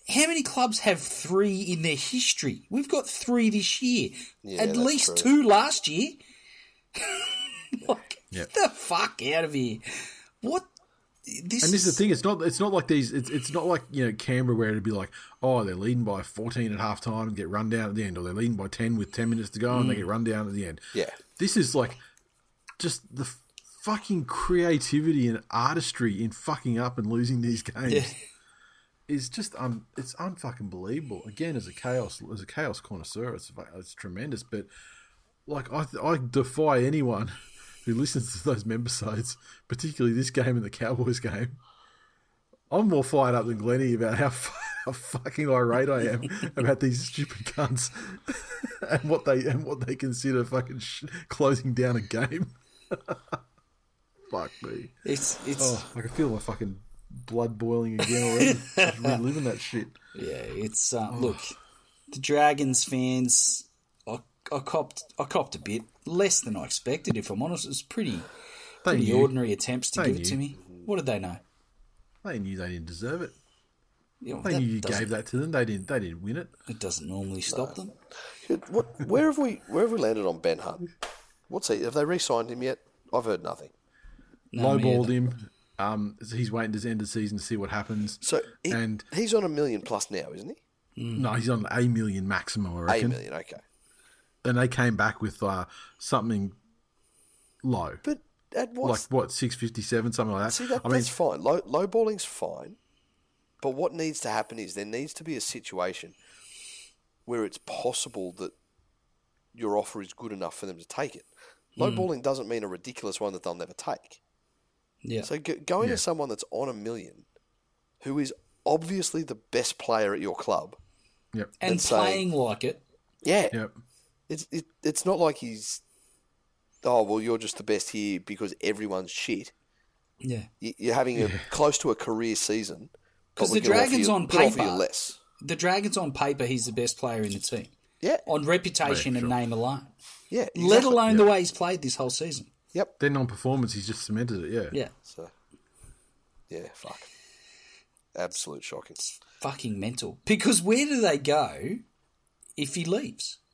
Speaker 3: how many clubs have three in their history? We've got three this year.
Speaker 2: Yeah,
Speaker 3: At least
Speaker 2: true.
Speaker 3: two last year. like,
Speaker 1: Yeah.
Speaker 3: get the fuck out of here. What? This
Speaker 1: And this is
Speaker 3: is
Speaker 1: the thing; it's not it's not like these. It's it's not like you know Canberra where it'd be like, oh, they're leading by fourteen at half time and get run down at the end, or they're leading by ten with ten minutes to go and they mm. get run down at the end.
Speaker 2: Yeah.
Speaker 1: This is like just the fucking creativity and artistry in fucking up and losing these games.
Speaker 3: Yeah.
Speaker 1: Is just um, it's unfucking believable. Again, as a chaos as a chaos connoisseur, it's it's tremendous. But like I I defy anyone who listens to those membersides, particularly this game and the Cowboys game. I'm more fired up than Glennie about how how fucking irate I am about these stupid cunts and what they and what they consider fucking sh- closing down a game. Fuck me.
Speaker 3: It's it's
Speaker 1: Oh, I can feel my fucking blood boiling again already. Just reliving that shit.
Speaker 3: yeah. It's uh, look, the Dragons fans. I, I copped I copped a bit less than I expected. If I'm honest, it was pretty
Speaker 1: They
Speaker 3: pretty
Speaker 1: knew.
Speaker 3: ordinary attempts to
Speaker 1: They
Speaker 3: give it to me. What did they know?
Speaker 1: They knew they didn't deserve it.
Speaker 3: You know,
Speaker 1: They knew you gave that to them. They didn't. They didn't win it.
Speaker 3: It doesn't normally stop them.
Speaker 2: What, where have we where have we landed on Ben Hunt? What's he? Have they re-signed him yet? I've heard nothing.
Speaker 3: No, me
Speaker 1: Lowballed him. Um, so he's waiting to end of the season to see what happens.
Speaker 2: So he,
Speaker 1: and
Speaker 2: he's on a million plus now, isn't he?
Speaker 1: no, he's on a million maximum. I
Speaker 2: A
Speaker 1: reckon.
Speaker 2: A million, okay.
Speaker 1: And they came back with uh, something low,
Speaker 2: But at what?
Speaker 1: like what six fifty seven, something like that.
Speaker 2: see, that,
Speaker 1: I mean,
Speaker 2: that's fine. Low low balling's fine. But what needs to happen is there needs to be a situation where it's possible that your offer is good enough for them to take it. Low
Speaker 1: Hmm.
Speaker 2: balling doesn't mean a ridiculous one that they'll never take.
Speaker 3: Yeah.
Speaker 2: So go, going
Speaker 1: Yeah.
Speaker 2: to someone that's on a million, who is obviously the best player at your club,
Speaker 1: yep,
Speaker 3: and
Speaker 2: let's say-
Speaker 3: playing like it.
Speaker 2: yeah,
Speaker 1: yep,
Speaker 2: it's it, it's not like he's, oh well, you're just the best here because everyone's shit.
Speaker 3: Yeah.
Speaker 2: You- You're having a close to a career season. Because
Speaker 3: the Dragons
Speaker 2: you-
Speaker 3: on
Speaker 2: gonna offer you
Speaker 3: paper-
Speaker 2: less.
Speaker 3: The Dragons on paper, he's the best player in the team.
Speaker 2: Yeah,
Speaker 3: On reputation
Speaker 1: Yeah,
Speaker 3: and name alone.
Speaker 2: yeah,
Speaker 3: Let
Speaker 2: exactly.
Speaker 3: alone the way he's played this whole season.
Speaker 2: Yep.
Speaker 1: Then on performance, he's just cemented it. Yeah,
Speaker 3: Yeah.
Speaker 2: So, yeah, fuck. Absolute shocking.
Speaker 3: It's fucking mental. Because where do they go if he leaves?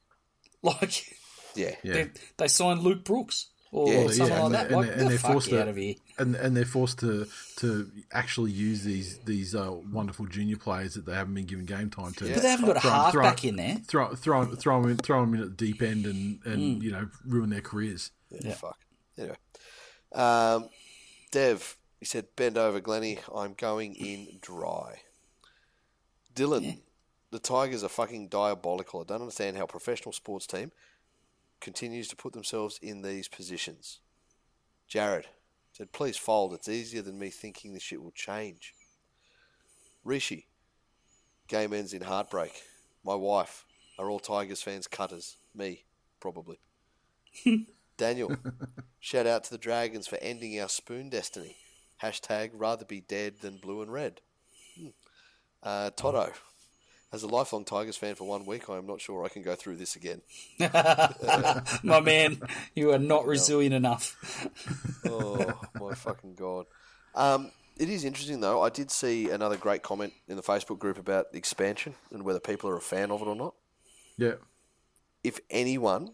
Speaker 3: Like,
Speaker 2: Yeah,
Speaker 1: Yeah.
Speaker 3: they, they signed Luke Brooks or
Speaker 2: Yeah,
Speaker 3: something
Speaker 1: yeah,
Speaker 3: like
Speaker 1: and
Speaker 3: that.
Speaker 1: they-
Speaker 3: Like,
Speaker 1: and
Speaker 3: get the
Speaker 1: they're
Speaker 3: fuck
Speaker 1: forced to-
Speaker 3: out of here.
Speaker 1: and and they're forced to to actually use these these uh, wonderful junior players that they haven't been given game time to.
Speaker 3: But they haven't got a half
Speaker 1: throw 'em-
Speaker 3: back in there.
Speaker 1: Throw throw 'em- throw them in, throw 'em in at the deep end and and you know ruin their careers.
Speaker 2: yeah, fuck. Anyway, um, Dev, he said, "Bend over, Glenny. I'm going in dry." Dylan, the Tigers are fucking diabolical. I don't understand how a professional sports team continues to put themselves in these positions. Jared said, "Please fold. It's easier than me thinking this shit will change." Rishi, game ends in heartbreak. My wife are all Tigers fans cutters. Me, probably. Daniel, shout out to the Dragons for ending our spoon destiny. Hashtag rather be dead than blue and red. Hmm. Uh, Toto, as a lifelong Tigers fan for one week, I am not sure I can go through this again.
Speaker 3: My man, you are not resilient enough.
Speaker 2: Oh my fucking god! Um, it is interesting though. I did see another great comment in the Facebook group about expansion and whether people are a fan of it or not.
Speaker 1: Yeah,
Speaker 2: If anyone,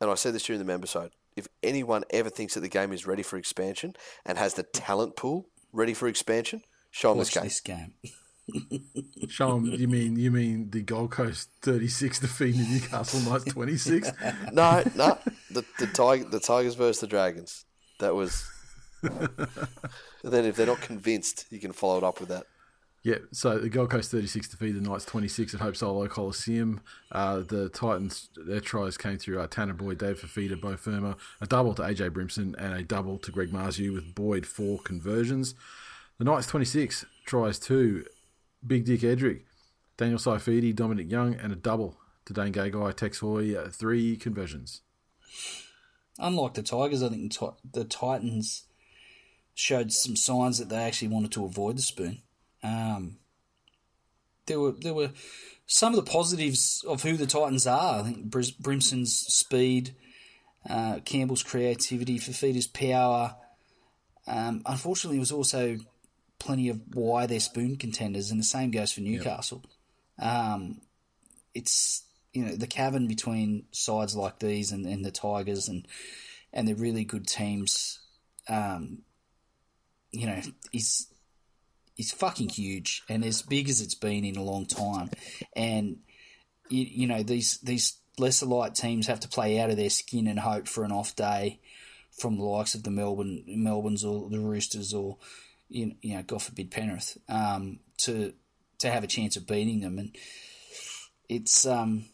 Speaker 2: and I said this during the members if anyone ever thinks that the game is ready for expansion and has the talent pool ready for expansion, show them
Speaker 3: Watch
Speaker 2: this game.
Speaker 3: this game.
Speaker 1: show 'em- You mean you mean the Gold Coast thirty six defeating the Newcastle Knights twenty six?
Speaker 2: No, no, the the, Tiger, the Tigers versus the Dragons. That was. and then if they're not convinced, you can follow it up with that.
Speaker 1: Yeah, so the Gold Coast 36 defeated the Knights 26 at Hope Solo Coliseum. Uh, the Titans, their tries came through uh, Tanah Boyd, Dave Fifita, Beau Fermor, a double to AJ Brimson, and a double to Greg Marzhew with Boyd four conversions. The Knights 26 tries two, Big Dick Edrick, Daniel Saifiti, Dominic Young, and a double to Dane Gagai, Tex Hoy, uh, three conversions.
Speaker 3: Unlike the Tigers, I think the Titans showed some signs that they actually wanted to avoid the spoon. Um, there were there were some of the positives of who the Titans are. I think Brimson's speed, uh, Campbell's creativity, Fifita's power. Um, unfortunately, it was also plenty of why they're spoon contenders, and the same goes for Newcastle. Um, it's you know the cavern between sides like these and, and the Tigers and and the really good teams, um, you know, is is fucking huge and as big as it's been in a long time. And you, you know these these lesser light teams have to play out of their skin and hope for an off day from the likes of the Melbourne Melbournes or the Roosters or you know, God forbid Penrith um, to to have a chance of beating them and it's um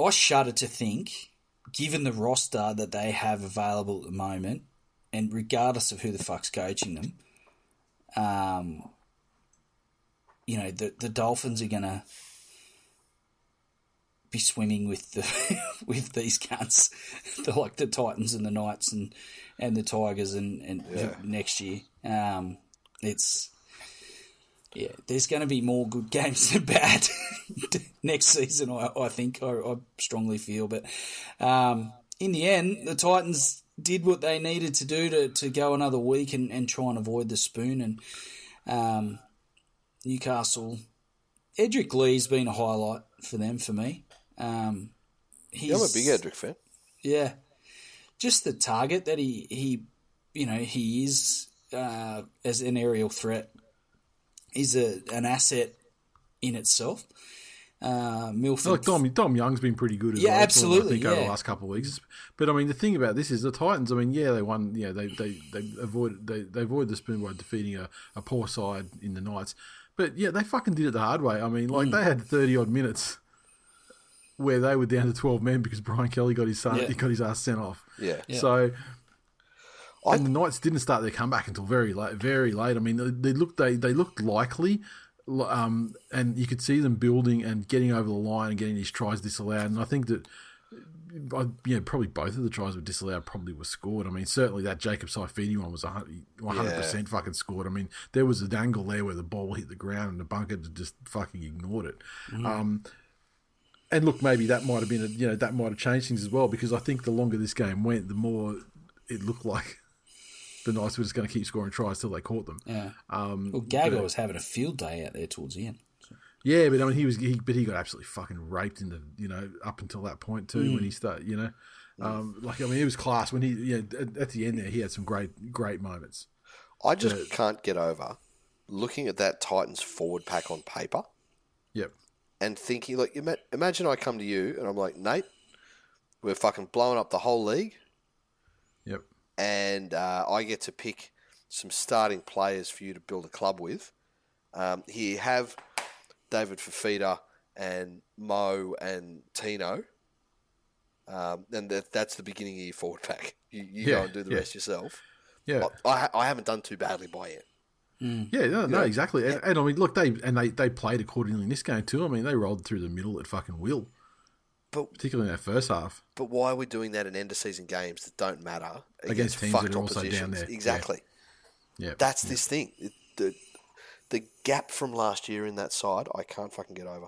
Speaker 3: I shudder to think, given the roster that they have available at the moment, and regardless of who the fuck's coaching them, um, you know the the Dolphins are gonna be swimming with the with these cunts, the, like the Titans and the Knights and and the Tigers and and next year. Um, it's yeah, there's going to be more good games than bad next season. I, I think I, I strongly feel, but um, in the end, the Titans did what they needed to do to, to go another week and, and try and avoid the spoon. And um, Newcastle, Edrick Lee's been a highlight for them for me. Um, he's,
Speaker 2: Yeah, I'm a big Edrick fan.
Speaker 3: yeah, just the target that he he you know he is uh, as an aerial threat is a an asset in itself. Uh, Milford,
Speaker 1: Like Dom, Dom Young's been pretty good as
Speaker 3: Yeah,
Speaker 1: well.
Speaker 3: absolutely,
Speaker 1: I think over the last couple of weeks. But I mean, the thing about this is the Titans. I mean, yeah, they won. Yeah, they they they avoided they, they avoided the spoon by defeating a, a poor side in the Knights. But yeah, they fucking did it the hard way. I mean,
Speaker 3: Mm.
Speaker 1: like they had thirty odd minutes where they were down to twelve men because Brian Kelly got his son,
Speaker 3: Yeah.
Speaker 1: he got his ass sent off.
Speaker 2: Yeah.
Speaker 1: So.
Speaker 2: I-
Speaker 1: And the Knights didn't start their comeback until very late. Very late. I mean, they, they looked they they looked likely, um, and you could see them building and getting over the line and getting these tries disallowed. And I think that, uh, yeah, probably both of the tries were disallowed. Probably were scored. I mean, certainly that Jacob Saifiti one was one hundred percent fucking scored. I mean, there was a dangle there where the ball hit the ground and the bunker just fucking ignored it. Um, and look, maybe that might have been, a, you know, that might have changed things as well because I think the longer this game went, the more it looked like the Knights were just going to keep scoring tries till they caught them.
Speaker 3: yeah.
Speaker 1: Um,
Speaker 3: well, Gaga was having a field day out there towards the end.
Speaker 1: yeah, but I mean, he was, he, but he got absolutely fucking raped in the, you know, up until that point too when he started, you know, um, like I mean, it was class when he, yeah, at, at the end there, he had some great, great moments.
Speaker 2: I just can't get over looking at that Titans forward pack on paper
Speaker 1: Yep.
Speaker 2: and thinking, like, imagine I come to you and I'm like, Nate, we're fucking blowing up the whole league,
Speaker 1: Yep.
Speaker 2: And uh, I get to pick some starting players for you to build a club with. Um, here you have David Fifita and Mo and Tino. Um, and that, that's the beginning of your forward pack. You, you
Speaker 1: Yeah,
Speaker 2: go and do the
Speaker 1: yeah.
Speaker 2: rest yourself.
Speaker 1: Yeah.
Speaker 2: I, I, haven't done too badly by it.
Speaker 1: Yeah, no, no exactly. And, and I mean, look, they and they, they played accordingly in this game too. I mean, they rolled through the middle at fucking will,
Speaker 2: But
Speaker 1: particularly in that first half.
Speaker 2: But why are we doing that in end of season games that don't matter against,
Speaker 1: Against teams
Speaker 2: fucked
Speaker 1: that are also down there.
Speaker 2: Exactly.
Speaker 1: Yeah,
Speaker 2: That's this thing. It- the the gap from last year in that side, I can't fucking get over.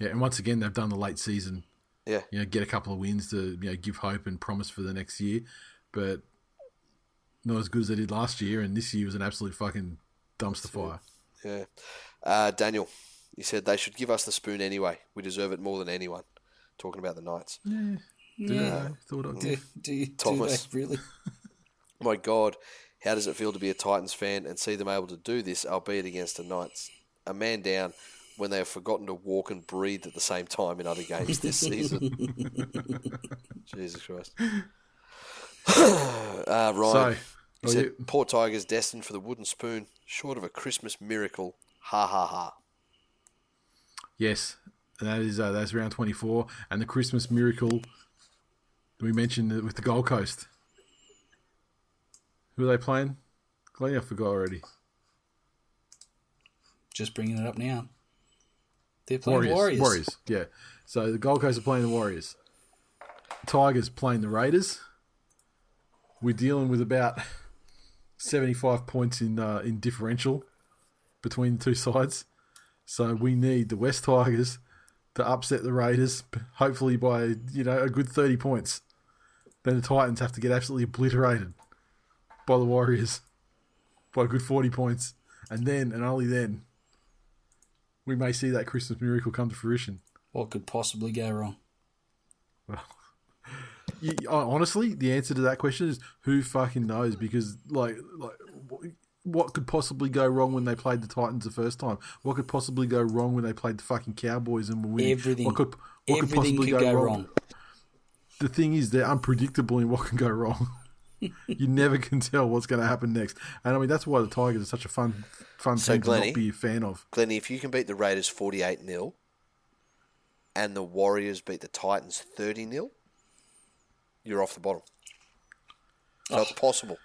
Speaker 1: yeah. And once again, they've done the late season
Speaker 2: Yeah.
Speaker 1: you know, get a couple of wins to you know give hope and promise for the next year, but not as good as they did last year. And this year was an absolute fucking dumpster fire.
Speaker 2: Yeah. Uh, Daniel, he said they should give us the spoon anyway. We deserve it more than anyone. Talking about the Knights.
Speaker 3: Yeah.
Speaker 1: Thought I
Speaker 3: Do, do, do
Speaker 2: Thomas.
Speaker 3: they really?
Speaker 2: My God, how does it feel to be a Titans fan and see them able to do this, albeit against the Knights? A man down when they have forgotten to walk and breathe at the same time in other games this season. Jesus Christ. uh, Ryan,
Speaker 1: So,
Speaker 2: he said,
Speaker 1: yeah.
Speaker 2: poor Tigers destined for the wooden spoon, short of a Christmas miracle. Ha ha ha.
Speaker 1: Yes, and that is uh, that's round twenty four, and the Christmas miracle. We mentioned with the Gold Coast. Who are they playing? Glenn, I forgot already.
Speaker 3: Just bringing it up now. They're playing
Speaker 1: Warriors.
Speaker 3: Warriors.
Speaker 1: Warriors. Yeah. So the Gold Coast are playing the Warriors. Tigers playing the Raiders. We're dealing with about seventy-five points in uh, in differential between the two sides. So we need the West Tigers to upset the Raiders, hopefully by you know a good thirty points. Then the Titans have to get absolutely obliterated by the Warriors by a good forty points, and then and only then we may see that Christmas miracle come to fruition.
Speaker 3: What could possibly go wrong?
Speaker 1: You, honestly, the answer to that question is who fucking knows? Because like, like, what could possibly go wrong when they played the Titans the first time? What could possibly go wrong when they played the fucking Cowboys and were winning?
Speaker 3: Everything.
Speaker 1: What could, what could possibly
Speaker 3: could
Speaker 1: go,
Speaker 3: go,
Speaker 1: wrong?
Speaker 3: wrong.
Speaker 1: The thing is, they're unpredictable in what can go wrong. you never can tell what's going to happen next, and I mean that's why the Tigers are such a fun, fun
Speaker 2: So,
Speaker 1: team to not be a fan of.
Speaker 2: Glennie, if you can beat the Raiders 48 0 and the Warriors beat the Titans 30 0, you're off the bottom. So it's possible.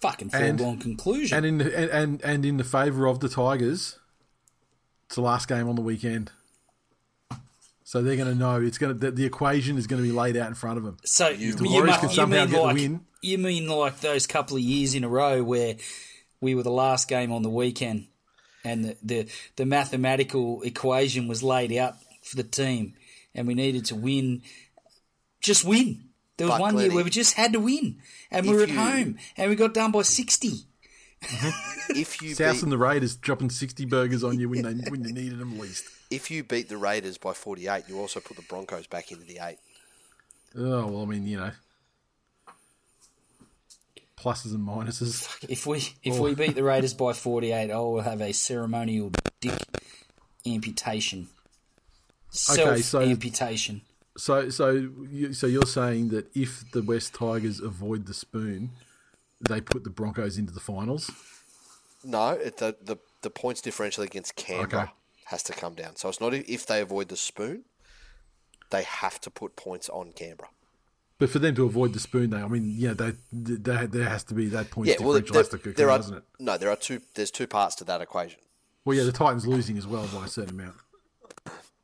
Speaker 3: Fucking foregone conclusion.
Speaker 1: And in the, and, and and in the favour of the Tigers, It's the last game on the weekend. So they're going to know it's going to the, the equation is going to be laid out in front of them.
Speaker 3: So you,
Speaker 1: the
Speaker 3: you,
Speaker 1: Warriors
Speaker 3: mu-
Speaker 1: can
Speaker 3: you
Speaker 1: somehow
Speaker 3: mean
Speaker 1: get the
Speaker 3: like
Speaker 1: win.
Speaker 3: you mean like those couple of years in a row where we were the last game on the weekend, and the the, the mathematical equation was laid out for the team, and we needed to win, just win. There was
Speaker 2: But,
Speaker 3: one year where we just had to win, and we
Speaker 2: if
Speaker 3: were at
Speaker 2: you-
Speaker 3: home, and we got down by sixty. Mm-hmm.
Speaker 2: If you
Speaker 1: South
Speaker 2: beat,
Speaker 1: and the Raiders dropping sixty burgers on you when they when you needed them least.
Speaker 2: if you beat the Raiders by 48, you also put the Broncos back into the eight.
Speaker 1: Oh well, I mean you know, pluses and minuses.
Speaker 3: If we if
Speaker 1: Oh.
Speaker 3: we beat the Raiders by forty eight, I will have a ceremonial dick amputation. Self
Speaker 1: so-
Speaker 3: amputation.
Speaker 1: So so you, so you're saying that if the West Tigers avoid the spoon, they put the Broncos into the finals?
Speaker 2: No, it, the, the the points differential against Canberra
Speaker 1: Okay.
Speaker 2: has to come down. So it's not if they avoid the spoon, they have to put points on Canberra.
Speaker 1: But for them to avoid the spoon, they I mean yeah, they, they, there has to be that point
Speaker 2: Yeah, well,
Speaker 1: differential
Speaker 2: there,
Speaker 1: occur,
Speaker 2: there are
Speaker 1: doesn't it?
Speaker 2: no, there are two. There's two parts to that equation.
Speaker 1: Well, yeah, the Titans losing as well by a certain amount.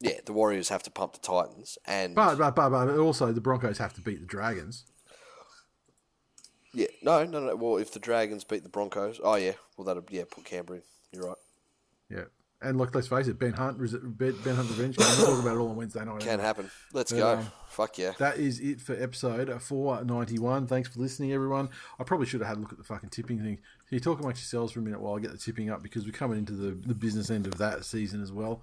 Speaker 2: Yeah, the Warriors have to pump the Titans, and
Speaker 1: But, but, but, but also the Broncos have to beat the Dragons.
Speaker 2: yeah, no, no, no. Well, if the Dragons beat the Broncos, oh yeah, well that'll yeah put Canberra in. You're right.
Speaker 1: Yeah. And look, let's face it, Ben Hunt, Ben Ben Hunt revenge game. We'll talk about it all on Wednesday night.
Speaker 2: Can't happen. Let's
Speaker 1: But,
Speaker 2: go.
Speaker 1: um,
Speaker 2: Fuck yeah.
Speaker 1: That is it for episode 491. Thanks for listening, everyone. I probably should have had a look at the fucking tipping thing. Can you talk amongst yourselves for a minute while I get the tipping up because we're coming into the, the business end of that season as well.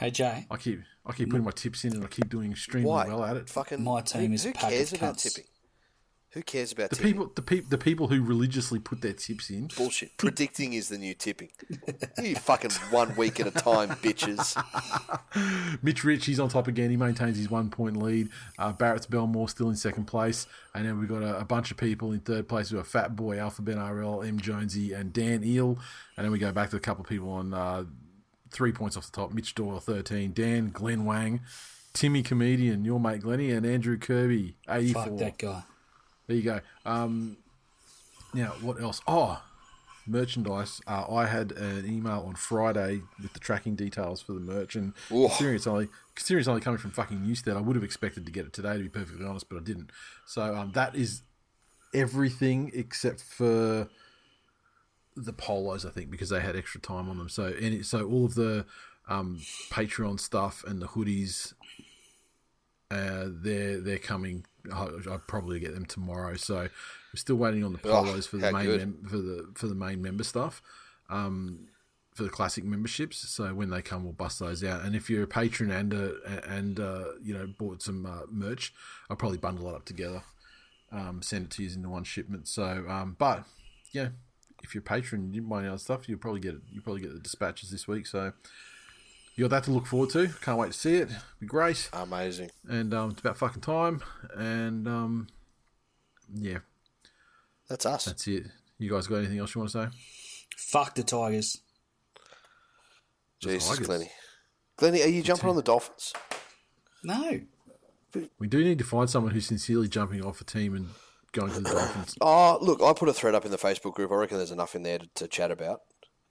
Speaker 3: Hey Jay,
Speaker 1: I keep I keep putting my tips in and I keep doing extremely
Speaker 2: Why?
Speaker 1: well at it.
Speaker 2: Fucking
Speaker 3: My team
Speaker 2: who,
Speaker 3: is a
Speaker 2: who
Speaker 3: pack
Speaker 2: cares
Speaker 3: of
Speaker 2: about
Speaker 3: cunts.
Speaker 2: tipping? Who cares about
Speaker 1: The
Speaker 2: tipping?
Speaker 1: people, the people, the people who religiously put their tips in.
Speaker 2: Bullshit. Predicting is the new tipping. You fucking one week at a time, bitches.
Speaker 1: Mitch Rich, he's on top again. He maintains his one point lead. Uh, Barrett's Belmore still in second place. And then we've got a, a bunch of people in third place who are Fat Boy, Alpha Ben RL, M Jonesy, and Dan Eel. And then we go back to a couple of people on uh, three points off the top Mitch Doyle, 13. Dan, Glenn Wang, Timmy Comedian, your mate Glenny, and Andrew Kirby, 84.
Speaker 3: fuck that guy.
Speaker 1: There you go. Um, now, what else? Oh, merchandise. Uh, I had an email on Friday with the tracking details for the merch, and
Speaker 2: Ooh.
Speaker 1: considering it's only considering it's only coming from fucking Newstead, I would have expected to get it today, to be perfectly honest, but I didn't. So um, that is everything except for the polos, I think, because they had extra time on them. So any, so all of the um, Patreon stuff and the hoodies uh, they're they're coming. I'll, I'll probably get them tomorrow. So we're still waiting on the
Speaker 2: Oh,
Speaker 1: polos for the main mem- for the for the main member stuff, um, for the classic memberships. So when they come, we'll bust those out. And if you're a patron and uh, and uh, you know bought some uh, merch, I'll probably bundle it up together, um, send it to you into one shipment. So, um, but yeah, if you're a patron, and you didn't buy any other stuff, you'll probably get it. You probably get the dispatches this week. So. You got that to look forward to. Can't wait to see it. Be great
Speaker 2: Amazing.
Speaker 1: and um, it's about fucking time. And um, yeah,
Speaker 2: That's us.
Speaker 1: that's it. You guys got anything else you want to say?
Speaker 3: Fuck the Tigers.
Speaker 2: Jesus,
Speaker 1: Tigers.
Speaker 2: Glenny. Glenny, are you jumping on the Dolphins?
Speaker 3: No.
Speaker 1: We do need to find someone who's sincerely jumping off a team and going to the Dolphins.
Speaker 2: Oh, look, I put a thread up in the Facebook group. I reckon there's enough in there to, to chat about.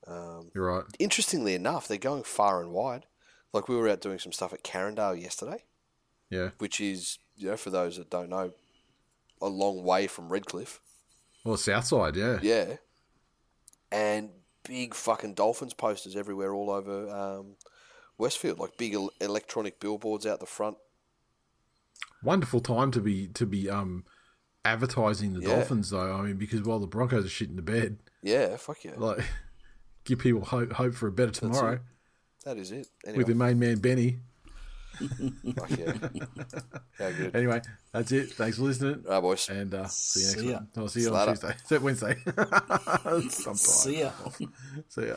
Speaker 2: Um,
Speaker 1: You're right.
Speaker 2: interestingly enough, they're going far and wide. Like we were out doing some stuff at Carindale yesterday,
Speaker 1: Yeah.
Speaker 2: which is, you know, for those that don't know, a long way from Redcliffe.
Speaker 1: Well, Southside, yeah.
Speaker 2: Yeah. And big fucking Dolphins posters everywhere all over um, Westfield, like big electronic billboards out the front.
Speaker 1: Wonderful time to be to be um advertising the
Speaker 2: Yeah.
Speaker 1: Dolphins though. I mean, because while the Broncos are shitting the bed,
Speaker 2: Yeah, fuck yeah.
Speaker 1: like give people hope hope for a better tomorrow.
Speaker 2: That is it. Anyway,
Speaker 1: with the main man Benny.
Speaker 2: fuck yeah. How good.
Speaker 1: Anyway, that's it. Thanks for listening.
Speaker 2: All right, boys.
Speaker 1: And uh, see you next
Speaker 3: See ya.
Speaker 1: week. I'll see you on Tuesday. Is that Wednesday? Sometime.
Speaker 3: See ya.
Speaker 1: See ya.